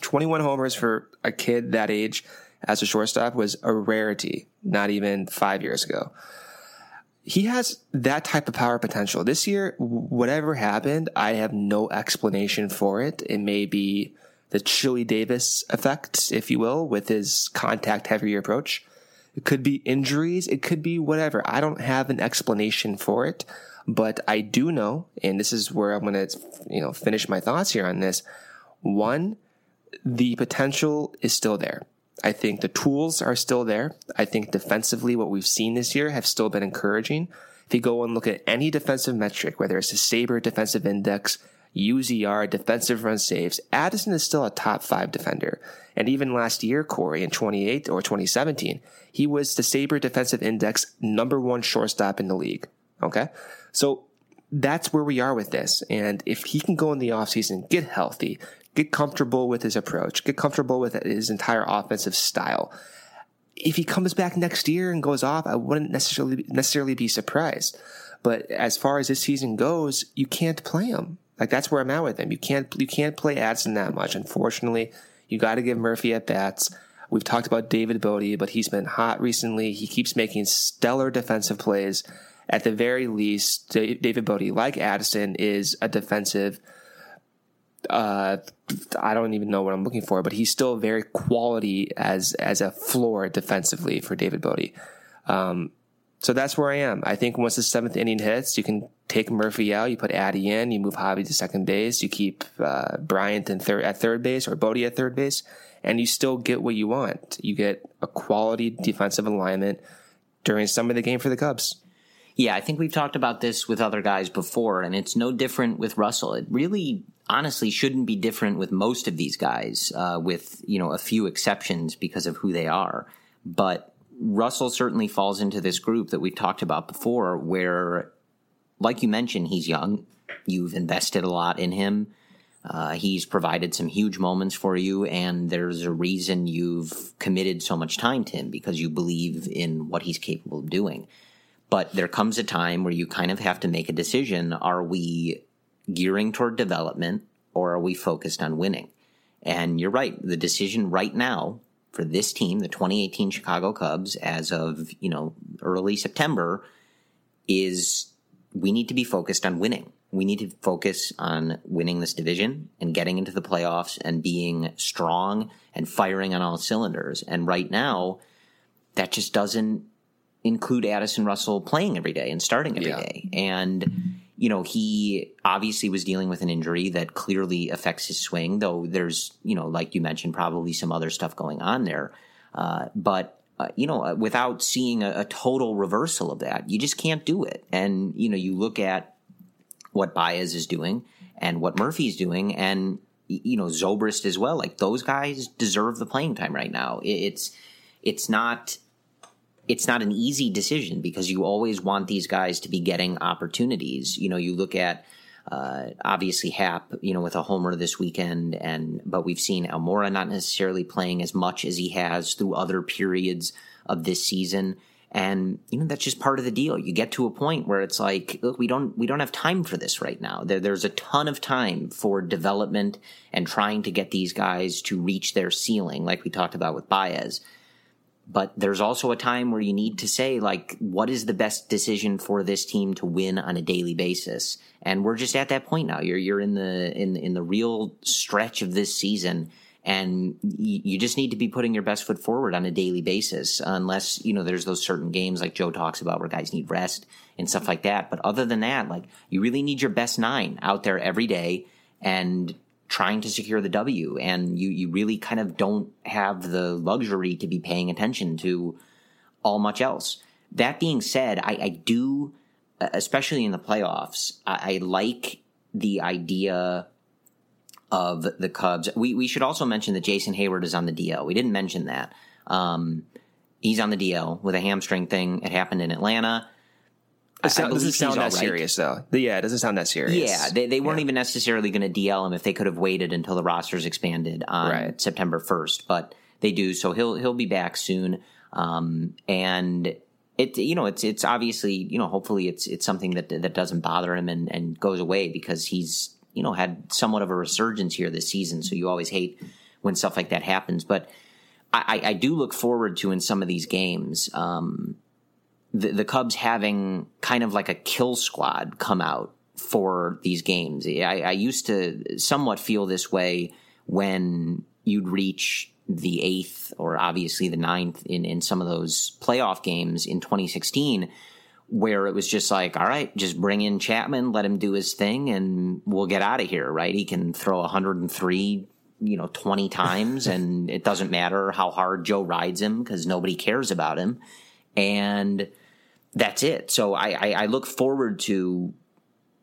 21 homers for a kid that age as a shortstop was a rarity not even 5 years ago he has that type of power potential this year whatever happened i have no explanation for it it may be the Chili Davis effect, if you will, with his contact heavier approach. It could be injuries. It could be whatever. I don't have an explanation for it, but I do know, and this is where I'm going to, you know, finish my thoughts here on this. One, the potential is still there. I think the tools are still there. I think defensively, what we've seen this year have still been encouraging. If you go and look at any defensive metric, whether it's a SABR defensive index, UZR, defensive run saves, Addison is still a top five defender. And even last year, Corey, in 28 or 2017, he was the SABR defensive index number one shortstop in the league. Okay. So that's where we are with this. And if he can go in the offseason, get healthy, get comfortable with his approach, get comfortable with his entire offensive style. If he comes back next year and goes off, I wouldn't necessarily necessarily be surprised. But as far as this season goes, you can't play him. Like that's where I'm at with him. You can't you can't play Addison that much. Unfortunately, you got to give Murphy at bats. We've talked about David Bote, but he's been hot recently. He keeps making stellar defensive plays. At the very least, David Bote, like Addison, is a defensive. Uh, I don't even know what I'm looking for, but he's still very quality as as a floor defensively for David Bote. Um, so that's where I am. I think once the seventh inning hits, you can take Murphy out, you put Addy in, you move Javi to second base, you keep uh, Bryant in third at third base or Bote at third base, and you still get what you want. You get a quality defensive alignment during some of the game for the Cubs. Yeah, I think we've talked about this with other guys before, and it's no different with Russell. It really, honestly, shouldn't be different with most of these guys, uh, with you know a few exceptions because of who they are. But Russell certainly falls into this group that we've talked about before, where, like you mentioned, he's young. You've invested a lot in him. Uh, he's provided some huge moments for you, and there's a reason you've committed so much time to him because you believe in what he's capable of doing. But there comes a time where you kind of have to make a decision. Are we gearing toward development or are we focused on winning? And you're right. The decision right now for this team, the 2018 Chicago Cubs, as of, you know, early September, is we need to be focused on winning. We need to focus on winning this division and getting into the playoffs and being strong and firing on all cylinders. And right now, that just doesn't include Addison Russell playing every day and starting every yeah. day. And you know, he obviously was dealing with an injury that clearly affects his swing, though there's, you know, like you mentioned, probably some other stuff going on there. Uh, but, uh, you know, uh, without seeing a, a, total reversal of that, you just can't do it. And, you know, you look at what Baez is doing and what Murphy's doing and, you know, Zobrist as well. Like those guys deserve the playing time right now. It's, it's not, it's not an easy decision because you always want these guys to be getting opportunities. You know, you look at uh, obviously Happ, you know, with a homer this weekend, and but we've seen Almora not necessarily playing as much as he has through other periods of this season. And you know that's just part of the deal. You get to a point where it's like, look, we don't we don't have time for this right now. There, there's a ton of time for development and trying to get these guys to reach their ceiling, like we talked about with Baez but there's also a time where you need to say like what is the best decision for this team to win on a daily basis? And we're just at that point now. You're you're in the in in the real stretch of this season and you, you just need to be putting your best foot forward on a daily basis unless you know there's those certain games like Joe talks about where guys need rest and stuff like that. But other than that like you really need your best 9 out there every day and trying to secure the W, and you you really kind of don't have the luxury to be paying attention to all much else. That being said, I, I do, especially in the playoffs, I, I, like the idea of the Cubs. We we should also mention that Jason Heyward is on the DL. We didn't mention that. Um, he's on the DL with a hamstring thing. It happened in Atlanta. It sound, doesn't sound that right. serious, though. Yeah, it doesn't sound that serious. Yeah, they, they weren't yeah. even necessarily going to DL him if they could have waited until the rosters expanded on right. September first, but they do. So he'll he'll be back soon. Um, and it you know it's it's obviously you know hopefully it's it's something that that doesn't bother him and and goes away because he's you know had somewhat of a resurgence here this season. So you always hate when stuff like that happens, but. I, I do look forward to in some of these games. Um, the, the Cubs having kind of like a kill squad come out for these games. I, I used to somewhat feel this way when you'd reach the eighth or obviously the ninth in, in some of those playoff games in 2016 where it was just like, all right, just bring in Chapman, let him do his thing, and we'll get out of here, right? He can throw 103, you know, 20 times, and it doesn't matter how hard Joe rides him because nobody cares about him. And that's it. So I, I, I look forward to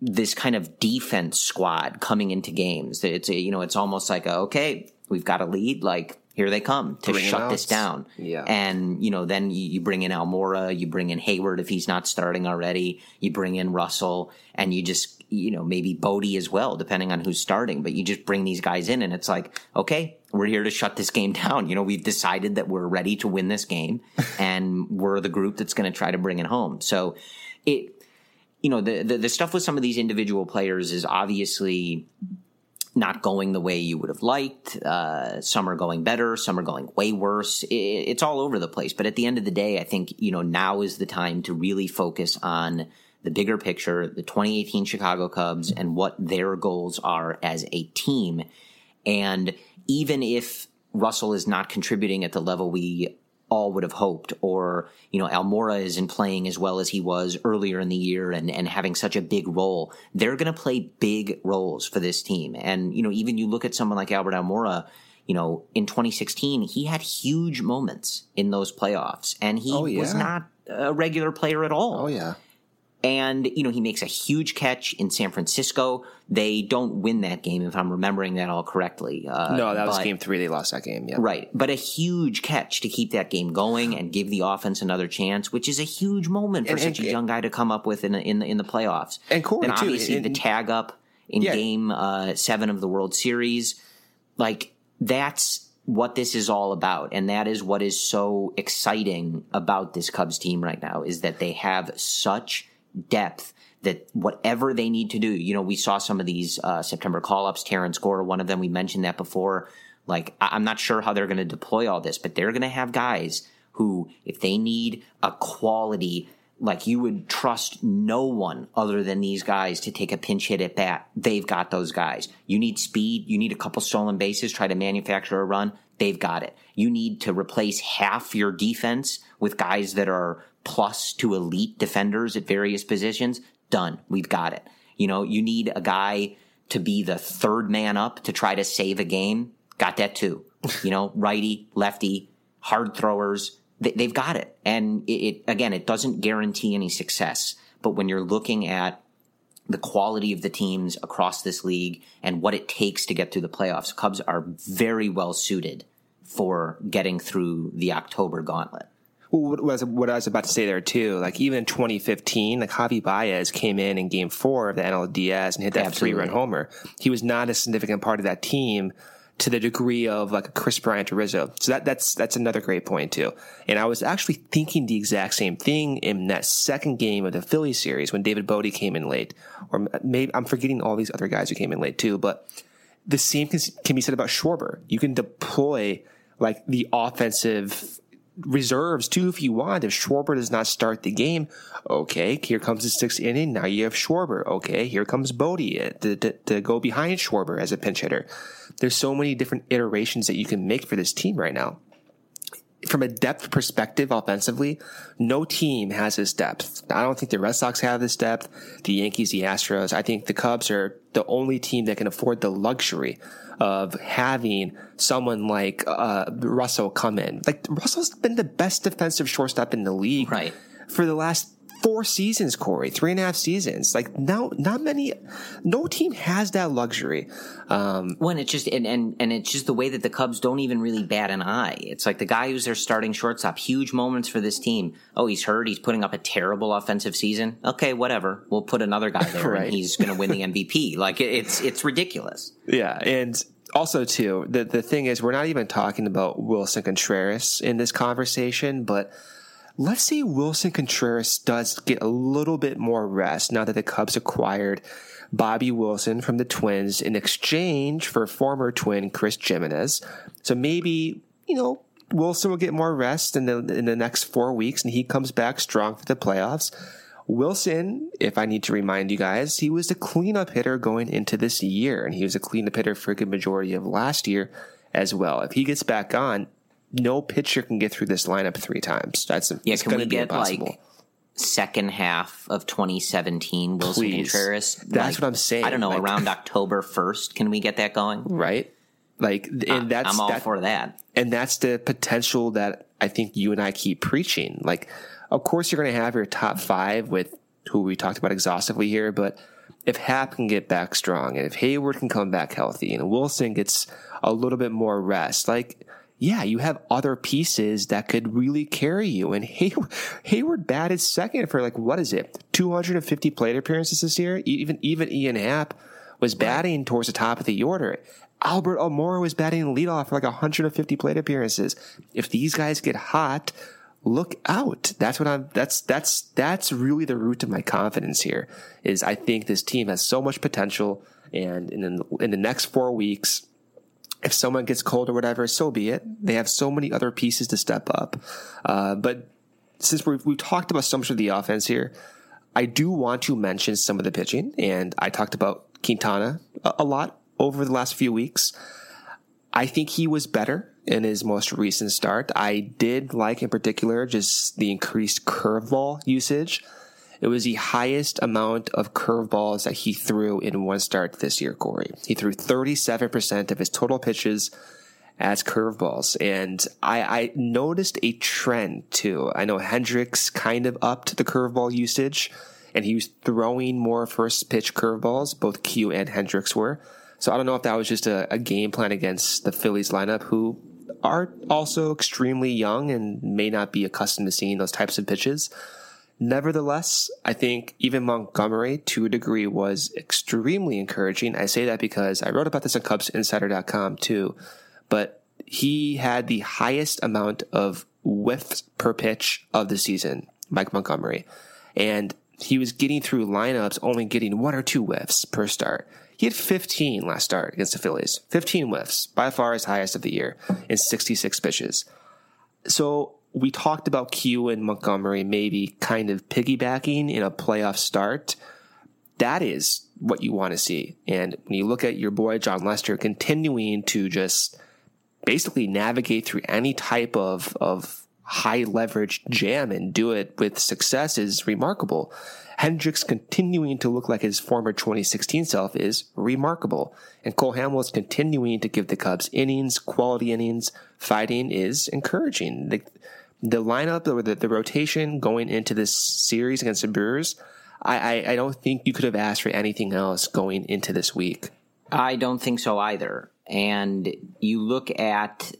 this kind of defense squad coming into games. It's a, you know, it's almost like a, okay, we've got a lead. Like here they come to bring shut this down. Yeah. And, you know, then you, you, bring in Almora, you bring in Heyward if he's not starting already, you bring in Russell and you just, you know, maybe Bote as well, depending on who's starting, but you just bring these guys in and it's like, okay, we're here to shut this game down. You know, we've decided that we're ready to win this game and we're the group that's going to try to bring it home. So it, you know, the, the, the stuff with some of these individual players is obviously not going the way you would have liked. Uh, some are going better, some are going way worse. It, it's all over the place. But at the end of the day, I think, you know, now is the time to really focus on the bigger picture, the 2018 Chicago Cubs and what their goals are as a team. And even if Russell is not contributing at the level we all would have hoped, or you know Almora isn't playing as well as he was earlier in the year and and having such a big role. They're going to play big roles for this team, and you know even you look at someone like Albert Almora. You know, in 2016, he had huge moments in those playoffs, and he oh, yeah. was not a regular player at all. Oh yeah, and, you know, he makes a huge catch in San Francisco. They don't win that game, if I'm remembering that all correctly. Uh, no, that was game three. They lost that game. Yeah. Right. But a huge catch to keep that game going and give the offense another chance, which is a huge moment for and, such and, a young guy to come up with in, in, the, in the playoffs. And Corey, and obviously too, the tag up in yeah. game uh, seven of the World Series. Like, that's what this is all about and that is what is so exciting about this Cubs team right now is that they have such depth that whatever they need to do, you know, we saw some of these uh, September call ups, Terrence Gore, one of them, we mentioned that before. Like, I'm not sure how they're going to deploy all this, but they're going to have guys who, if they need a quality, like you would trust no one other than these guys to take a pinch hit at bat, they've got those guys. You need speed, you need a couple stolen bases, try to manufacture a run, they've got it. You need to replace half your defense with guys that are plus to elite defenders at various positions, done. We've got it. You know, you need a guy to be the third man up to try to save a game. Got that too. You know, righty, lefty, hard throwers. They, have got it. And it, it, again, it doesn't guarantee any success. But when you're looking at the quality of the teams across this league and what it takes to get through the playoffs, Cubs are very well suited for getting through the October gauntlet what, was, what I was about to say there too, like even in 2015, like Javi Baez came in in game four of the NLDS and hit that three run homer. He was not a significant part of that team to the degree of like a Kris Bryant or Rizzo. So that, that's, that's another great point too. And I was actually thinking the exact same thing in that second game of the Philly series when David Bote came in late, or maybe I'm forgetting all these other guys who came in late too, but the same can, can be said about Schwarber. You can deploy like the offensive reserves too if you want. If Schwarber does not start the game, okay, here comes the sixth inning. Now you have Schwarber. Okay, here comes Bote to, to, to go behind Schwarber as a pinch hitter. There's so many different iterations that you can make for this team right now from a depth perspective offensively, no team has this depth. I don't think the Red Sox have this depth, the Yankees, the Astros. I think the Cubs are the only team that can afford the luxury of having someone like uh, Russell come in. Like Russell's been the best defensive shortstop in the league Right. for the last four seasons, Corey, three and a half seasons. Like now, not many, no team has that luxury. Um, When it's just and, and and it's just the way that the Cubs don't even really bat an eye. It's like the guy who's their starting shortstop. Huge moments for this team. Oh, he's hurt. He's putting up a terrible offensive season. Okay, whatever. We'll put another guy there, Right. and he's going to win the MVP. Like it, it's it's ridiculous. Yeah, and also too, the the thing is, we're not even talking about Willson Contreras in this conversation, but let's say Willson Contreras does get a little bit more rest now that the Cubs acquired Bobby Wilson from the Twins in exchange for former Twin Chris Gimenez. So maybe you know Willson will get more rest in the in the next four weeks, and he comes back strong for the playoffs. Willson, if I need to remind you guys, he was the cleanup hitter going into this year, and he was a cleanup hitter for a good majority of last year as well. If he gets back on, no pitcher can get through this lineup three times. That's Yeah, can we get impossible. like second half of 2017 Willson Please. Contreras? That's Like, what I'm saying, I don't know. like- around October 1st, can we get that going? right? Like, and uh, that's I'm all that, for that. and that's the potential that I think you and I keep preaching. Like, of course, you're going to have your top five with who we talked about exhaustively here, but if Happ can get back strong and if Heyward can come back healthy and Willson gets a little bit more rest, like, yeah, you have other pieces that could really carry you. And Heyward, Heyward batted second for like, what is it? 250 plate appearances this year? Even, even Ian Happ was batting towards the top of the order. Albert Almora was batting leadoff for like 150 plate appearances. If these guys get hot, look out. That's what I'm, that's, that's, that's really the root of my confidence here is I think this team has so much potential. And in the, in the next four weeks, if someone gets cold or whatever, so be it. They have so many other pieces to step up. Uh, but since we've, we've talked about so much of the offense here, I do want to mention some of the pitching. And I talked about Quintana a, a lot over the last few weeks. I think he was better in his most recent start. I did like in particular just the increased curveball usage. It was the highest amount of curveballs that he threw in one start this year, Corey. He threw 37% of his total pitches as curveballs. And I, I noticed a trend too. I know Hendricks kind of upped the curveball usage and he was throwing more first pitch curveballs. Both Q and Hendricks were. So I don't know if that was just a, a game plan against the Phillies lineup who are also extremely young and may not be accustomed to seeing those types of pitches. Nevertheless, I think even Montgomery to a degree was extremely encouraging. I say that because I wrote about this on CubsInsider.com too, but he had the highest amount of whiffs per pitch of the season, Mike Montgomery. And he was getting through lineups only getting one or two whiffs per start. He had 15 last start against the Phillies. 15 whiffs, by far his highest of the year in 66 pitches. So we talked about Q and Montgomery maybe kind of piggybacking in a playoff start. That is what you want to see. And when you look at your boy Jon Lester continuing to just basically navigate through any type of, of high leverage jam and do it with success is remarkable. Hendricks continuing to look like his former 2016 self is remarkable. And Cole Hamels continuing to give the Cubs innings, quality innings, fighting is encouraging. The, the lineup or the, the rotation going into this series against the Brewers, I, I, I don't think you could have asked for anything else going into this week. I don't think so either. And you look at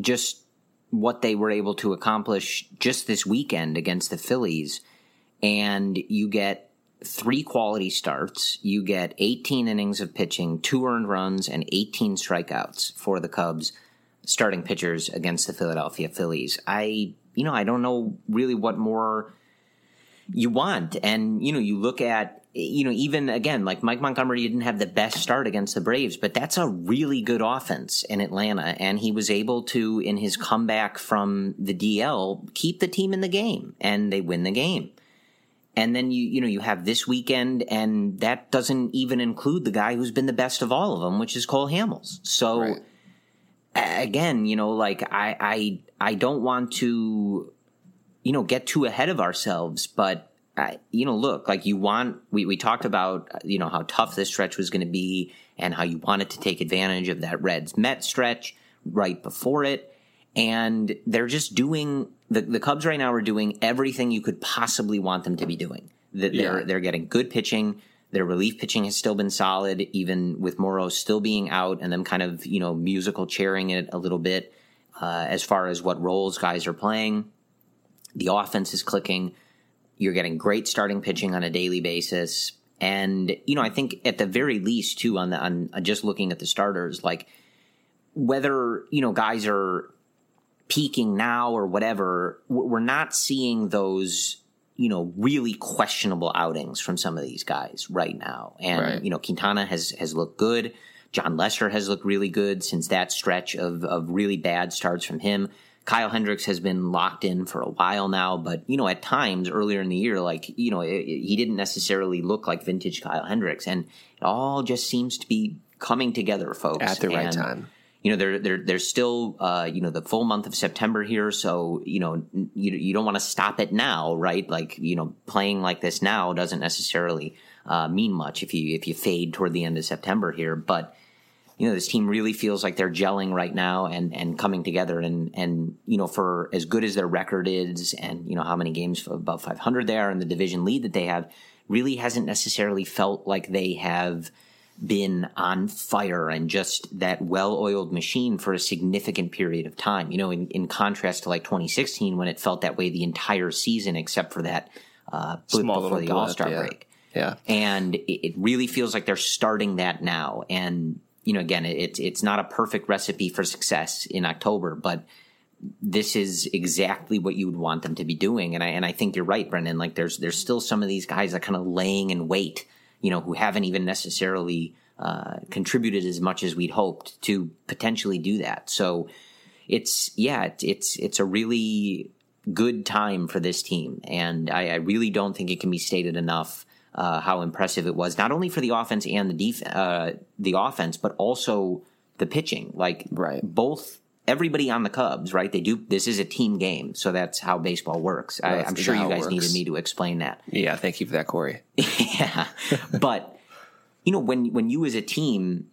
just what they were able to accomplish just this weekend against the Phillies, and you get three quality starts. You get 18 innings of pitching, two earned runs, and 18 strikeouts for the Cubs starting pitchers against the Philadelphia Phillies. I, you know, I don't know really what more you want. And, you know, you look at you know, even again, like Mike Montgomery didn't have the best start against the Braves, but that's a really good offense in Atlanta. And he was able to, in his comeback from the DL, keep the team in the game and they win the game. And then you, you know, you have this weekend and that doesn't even include the guy who's been the best of all of them, which is Cole Hamels. So Right. Again, you know, like I, I, I don't want to, you know, get too ahead of ourselves, but I, you know, look, like you want, we, we talked about, you know, how tough this stretch was going to be and how you wanted to take advantage of that Reds Met stretch right before it. And they're just doing, the, the Cubs right now are doing everything you could possibly want them to be doing. That They're, Yeah. they're getting good pitching. Their relief pitching has still been solid, even with Morrow still being out and them kind of, you know, musical chairing it a little bit uh, as far as what roles guys are playing. The offense is clicking. You're getting great starting pitching on a daily basis. And, you know, I think at the very least, too, on the, on uh, just looking at the starters, like whether, you know, guys are peaking now or whatever, we're not seeing those, you know, really questionable outings from some of these guys right now. And, Right. you know, Quintana has, has looked good. Jon Lester has looked really good since that stretch of, of really bad starts from him. Kyle Hendricks has been locked in for a while now, but you know, at times earlier in the year, like you know, it, it- he didn't necessarily look like vintage Kyle Hendricks, and it all just seems to be coming together, folks, At the right And, time. You know, there, there, there's still, uh, you know, the full month of September here, so you know, you you don't want to stop it now, right? Like, you know, playing like this now doesn't necessarily uh, mean much if you if you fade toward the end of September here, but you know this team really feels like they're gelling right now and and coming together. And and you know for as good as their record is and you know how many games above 500 they are and the division lead that they have really hasn't necessarily felt like they have been on fire and just that well-oiled machine for a significant period of time you know in, in contrast to like 2016 when it felt that way the entire season except for that uh Small before the all-star yeah. break Yeah. and it, it really feels like they're starting that now. And you know, again, it, it's not a perfect recipe for success in October, but this is exactly what you would want them to be doing. And I and I think you're right, Brendan. Like there's there's still some of these guys that kind of laying in wait, you know, who haven't even necessarily uh, contributed as much as we'd hoped to potentially do that. So it's yeah, it, it's it's a really good time for this team, and I, I really don't think it can be stated enough uh, how impressive it was, not only for the offense and the def- uh, the offense, but also the pitching. Like Right. both everybody on the Cubs, right? They do. This is a team game, so that's how baseball works. I, I'm sure you guys works. needed me to explain that. Yeah. Thank you for that, Corey. yeah, but you know when when you as a team,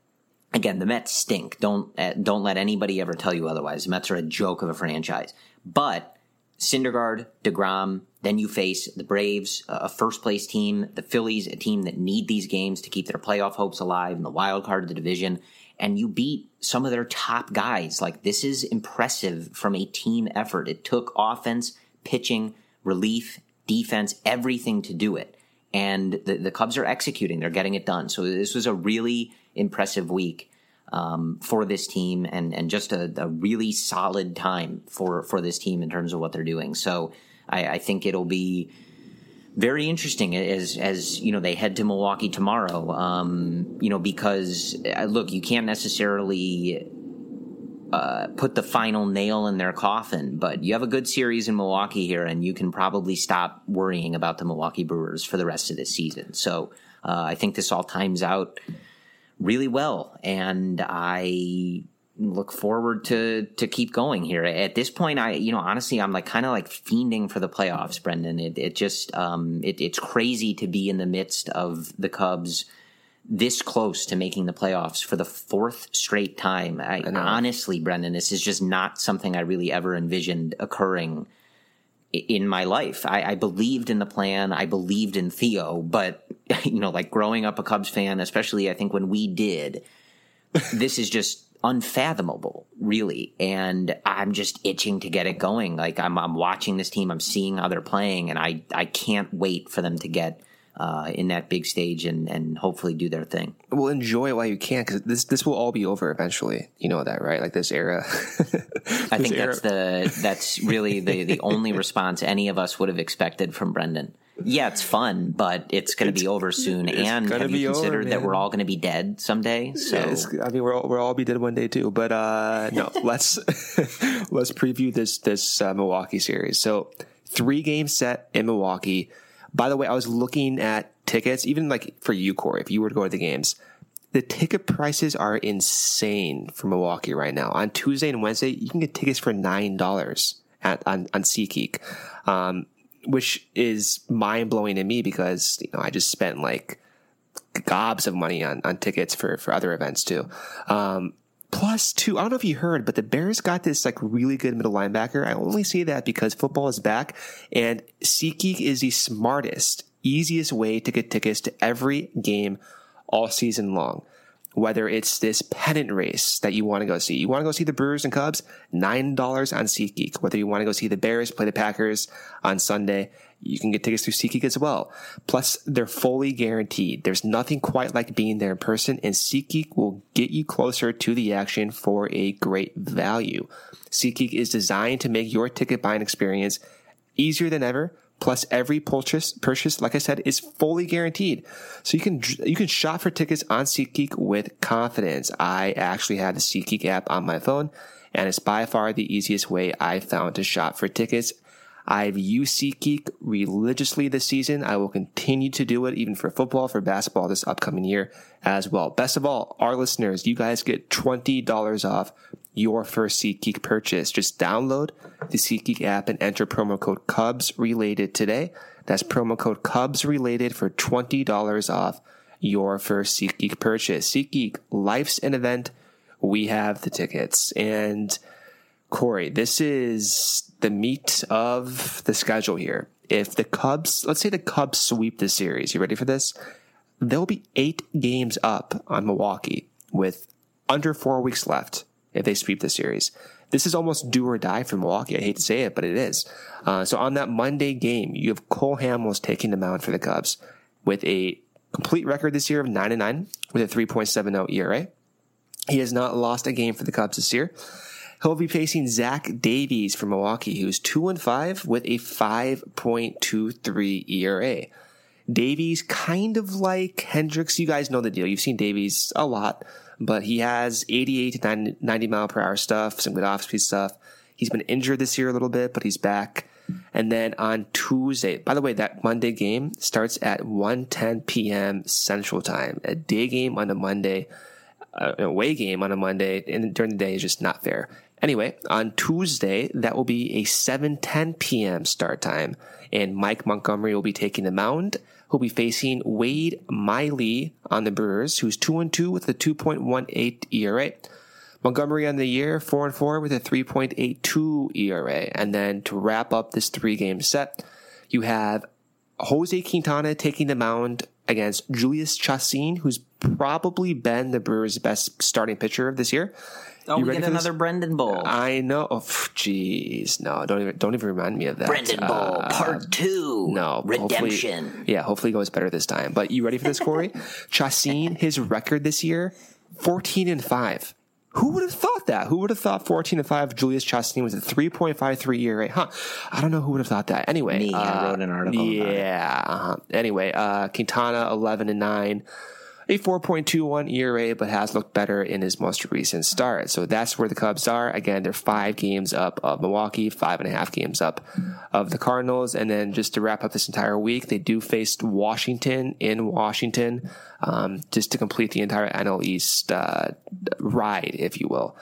again, the Mets stink. Don't uh, don't let anybody ever tell you otherwise. The Mets are a joke of a franchise. But Syndergaard, deGrom, then you face the Braves, a first place team, the Phillies, a team that need these games to keep their playoff hopes alive, and the wild card of the division. And you beat some of their top guys. Like this is impressive from a team effort. It took offense, pitching, relief, defense, everything to do it and the, the Cubs are executing. They're getting it done. So this was a really impressive week um, for this team, and and just a, a really solid time for for this team in terms of what they're doing. So I, I think it'll be very interesting as as you know they head to Milwaukee tomorrow. Um, you know because uh, look, you can't necessarily uh, put the final nail in their coffin, but you have a good series in Milwaukee here, and you can probably stop worrying about the Milwaukee Brewers for the rest of this season. So uh, I think this all times out really well, and I look forward to to keep going here. At this point, I you know honestly, I'm like kind of like fiending for the playoffs, Brendan. It it just um it, it's crazy to be in the midst of the Cubs this close to making the playoffs for the fourth straight time. I, know. honestly, Brendan, this is just not something I really ever envisioned occurring in my life. I, I believed in the plan. I believed in Theo, but you know, like growing up a Cubs fan, especially I think when we did, this is just unfathomable, really. And I'm just itching to get it going. Like I'm, I'm watching this team. I'm seeing how they're playing, and I, I can't wait for them to get uh, in that big stage and, and hopefully do their thing. Well, enjoy it while you can, because this this will all be over eventually. You know that, right? Like this era. I think that's the that's really the the only response any of us would have expected from Brendan. Yeah, it's fun, but it's going to be over soon. And have you be over, considered that we're all going to be dead someday? So Yeah, it's- I mean, we're all, we'll all be dead one day too. But uh, no, let's let's preview this this uh, Milwaukee series. So three game set in Milwaukee. By the way, I was looking at tickets, even like for you, Corey, if you were to go to the games. The ticket prices are insane for Milwaukee right now. On Tuesday and Wednesday, you can get tickets for nine dollars at on on SeatGeek, um, which is mind blowing to me because you know I just spent like gobs of money on, on tickets for, for other events too. Um, plus two, I don't know if you heard, but the Bears got this like really good middle linebacker. I only say that because football is back and SeatGeek is the smartest, easiest way to get tickets to every game all season long. Whether it's this pennant race that you want to go see, you want to go see the Brewers and Cubs, nine dollars on SeatGeek. Whether you want to go see the Bears play the Packers on Sunday, you can get tickets through SeatGeek as well. Plus, they're fully guaranteed. There's nothing quite like being there in person, and SeatGeek will get you closer to the action for a great value. SeatGeek is designed to make your ticket buying experience easier than ever. Plus, every purchase, purchase, like I said, is fully guaranteed. So you can you can shop for tickets on SeatGeek with confidence. I actually have the SeatGeek app on my phone, and it's by far the easiest way I found to shop for tickets. I've used SeatGeek religiously this season. I will continue to do it even for football, for basketball this upcoming year as well. Best of all, our listeners, you guys get $20 off your first SeatGeek purchase. Just download the SeatGeek app and enter promo code Cubs related today. That's promo code Cubs related for $20 off your first SeatGeek purchase. SeatGeek, life's an event. We have the tickets. And Corey, this is the meat of the schedule here. If the Cubs, let's say the Cubs sweep the series, you ready for this? They'll be eight games up on Milwaukee with under four weeks left if they sweep the series. This is almost do or die for Milwaukee. I hate to say it, but it is. Uh, so on that Monday game, you have Cole Hamels taking the mound for the Cubs with a complete record this year of 9 and 9 with a 3.70 ERA. He has not lost a game for the Cubs this year. He'll be facing Zach Davies from Milwaukee, who's 2 and 5 with a 5.23 ERA. Davies, kind of like Hendricks. You guys know the deal. You've seen Davies a lot, but he has 88 to 90, 90 mile per hour stuff, some good off speed stuff. He's been injured this year a little bit, but he's back. And then on Tuesday, by the way, that Monday game starts at 1:10 p.m. Central Time. A day game on a Monday, uh, an away game on a Monday, and during the day is just not fair. Anyway, on Tuesday, that will be a 7:10 p.m. start time, and Mike Montgomery will be taking the mound. He'll be facing Wade Miley on the Brewers, who's two and two with a 2.18 ERA. Montgomery on the year, four and four with a 3.82 ERA. And then to wrap up this three game set, you have Jose Quintana taking the mound against Jhoulys Chacín, who's probably been the Brewers' best starting pitcher of this year. Oh, You we get for this? another Brendan Bowl. I know. Oh, jeez, no, don't even don't even remind me of that. Brendan Bowl Uh, Part Two. no, redemption. Hopefully, yeah, hopefully it goes better this time. But you ready for this, Corey? Chacín, his record this year, fourteen and five. Who would have thought that? Who would have thought fourteen and five? Jhoulys Chacín was a three point five three ERA. Huh? I don't know who would have thought that. Anyway, Me, I uh, wrote an article about it. Yeah. Uh-huh. Anyway, uh, Quintana eleven and nine. A 4.21 ERA, but has looked better in his most recent start. So that's where the Cubs are. Again, they're five games up of Milwaukee, five and a half games up of the Cardinals. And then just to wrap up this entire week, they do face Washington in Washington, um, just to complete the entire NL East uh, ride, if you will.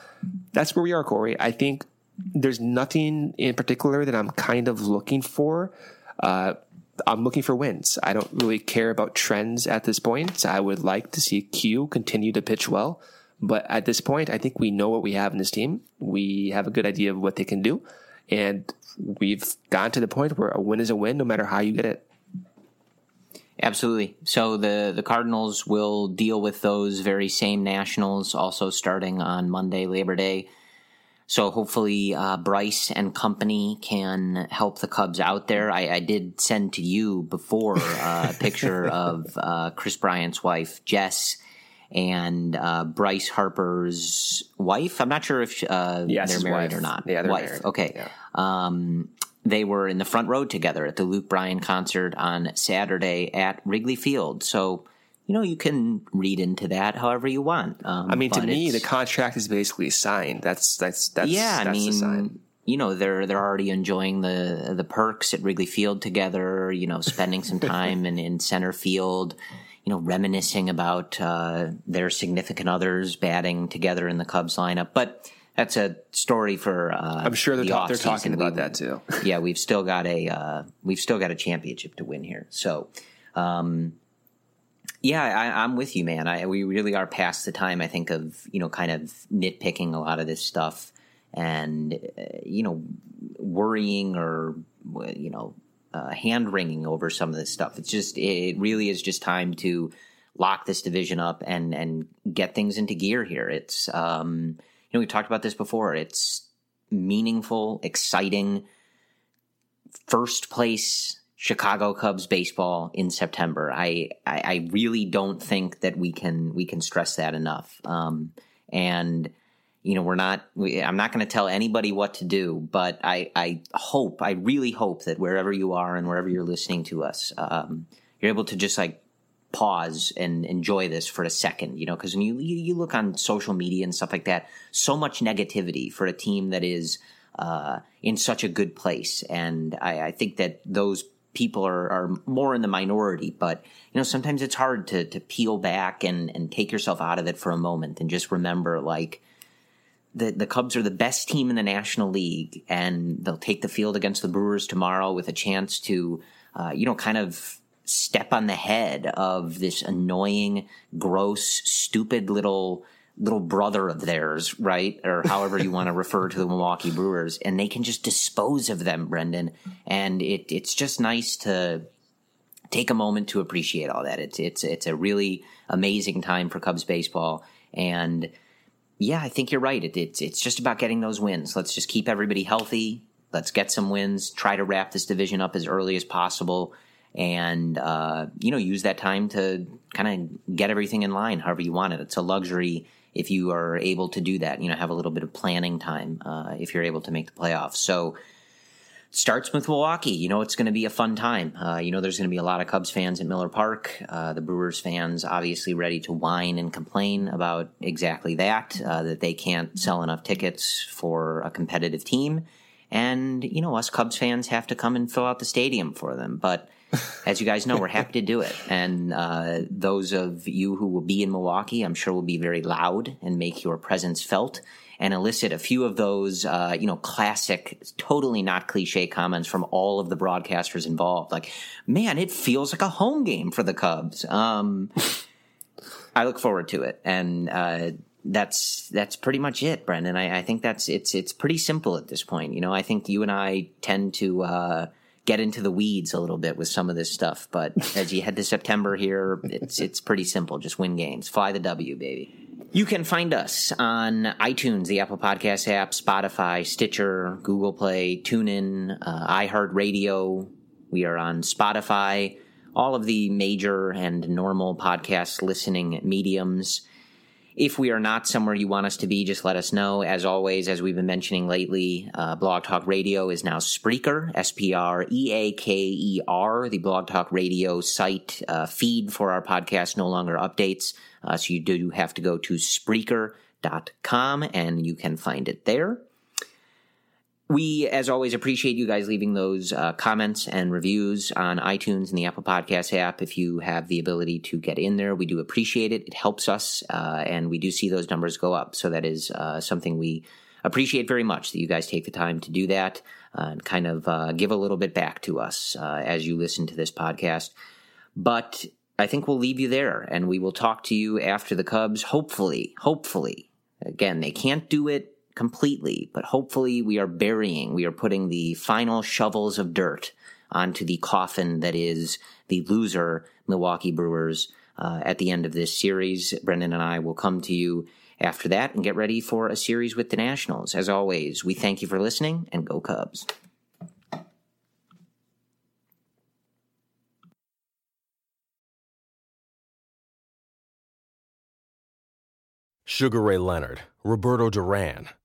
That's where we are, Corey. I think there's nothing in particular that I'm kind of looking for. Uh, I'm looking for wins. I don't really care about trends at this point. I would like to see Q continue to pitch well. But at this point, I think we know what we have in this team. We have a good idea of what they can do. And we've gotten to the point where a win is a win no matter how you get it. Absolutely. So the the Cardinals will deal with those very same Nationals also starting on Monday, Labor Day. So hopefully uh, Bryce and company can help the Cubs out there. I, I did send to you before uh, a picture of uh, Kris Bryant's wife Jess and uh, Bryce Harper's wife. I'm not sure if uh, Yes, they're married wife. or not. Yeah, they're wife. married. Okay. Yeah. Um, they were in the front row together at the Luke Bryan concert on Saturday at Wrigley Field. So, you know, you can read into that however you want. Um, I mean, to me, the contract is basically signed. That's that's that's yeah, That's I mean, you know, they're they're already enjoying the the perks at Wrigley Field together. You know, spending some time in, in center field. You know, reminiscing about uh, their significant others batting together in the Cubs lineup. But that's a story for. Uh, I'm sure they're the ta- they're talking about We- that too. yeah, we've still got a uh, we've still got a championship to win here. So, um, yeah, I, I'm with you, man. I, we really are past the time. I think of you know kind of nitpicking a lot of this stuff and uh, you know worrying or you know uh, hand wringing over some of this stuff. It's just it really is just time to lock this division up and and get things into gear here. It's um, you know we talked about this before. It's meaningful, exciting first place Chicago Cubs baseball in September. I, I, I really don't think that we can we can stress that enough. Um, and you know, we're not. We, I'm not going to tell anybody what to do, but I, I hope, I really hope that wherever you are and wherever you're listening to us, um, you're able to just like pause and enjoy this for a second. You know, because when you, you look on social media and stuff like that, so much negativity for a team that is uh, in such a good place, and I, I think that those people are, are more in the minority. But you know, sometimes it's hard to to peel back and and take yourself out of it for a moment and just remember like the the Cubs are the best team in the National League, and they'll take the field against the Brewers tomorrow with a chance to, uh, you know, kind of step on the head of this annoying, gross, stupid little little brother of theirs, right? Or however you want to refer to the Milwaukee Brewers, and they can just dispose of them, Brendan. And it it's just nice to take a moment to appreciate all that. It's it's it's a really amazing time for Cubs baseball, and yeah, I think you're right. It, it's it's just about getting those wins. Let's just keep everybody healthy. Let's get some wins. Try to wrap this division up as early as possible, and uh, you know use that time to kind of get everything in line, however you want it. It's a luxury if you are able to do that. You know, have a little bit of planning time uh, if you're able to make the playoffs. So starts with Milwaukee. You know, it's going to be a fun time. Uh, you know, there's going to be a lot of Cubs fans at Miller Park. Uh, the Brewers fans obviously ready to whine and complain about exactly that, uh, that they can't sell enough tickets for a competitive team. And, you know, us Cubs fans have to come and fill out the stadium for them. But as you guys know, we're happy to do it. And uh, those of you who will be in Milwaukee, I'm sure will be very loud and make your presence felt and elicit a few of those, uh, you know, classic, totally not cliche comments from all of the broadcasters involved. Like, man, it feels like a home game for the Cubs. Um, I look forward to it, and uh, that's that's pretty much it, Brendan. I, I think that's it's it's pretty simple at this point. You know, I think you and I tend to. Uh, Get into the weeds a little bit with some of this stuff, but as you head to September here, it's it's pretty simple. Just win games, fly the W, baby. You can find us on iTunes, the Apple Podcast app, Spotify, Stitcher, Google Play, TuneIn, uh, iHeartRadio. We are on Spotify, all of the major and normal podcast listening mediums. If we are not somewhere you want us to be, just let us know. As always, as we've been mentioning lately, uh, Blog Talk Radio is now Spreaker, S P R E A K E R. The Blog Talk Radio site uh, feed for our podcast no longer updates. Uh, so you do have to go to Spreaker.com and you can find it there. We, as always, appreciate you guys leaving those uh, comments and reviews on iTunes and the Apple Podcast app. If you have the ability to get in there, we do appreciate it. It helps us, uh, and we do see those numbers go up. So that is uh, something we appreciate very much that you guys take the time to do that uh, and kind of uh, give a little bit back to us uh, as you listen to this podcast. But I think we'll leave you there, and we will talk to you after the Cubs. Hopefully, hopefully, again, they can't do it completely, but hopefully we are burying, we are putting the final shovels of dirt onto the coffin that is the loser Milwaukee Brewers uh, at the end of this series. Brendan and I will come to you after that and get ready for a series with the Nationals. As always, we thank you for listening and go Cubs. Sugar Ray Leonard, Roberto Duran,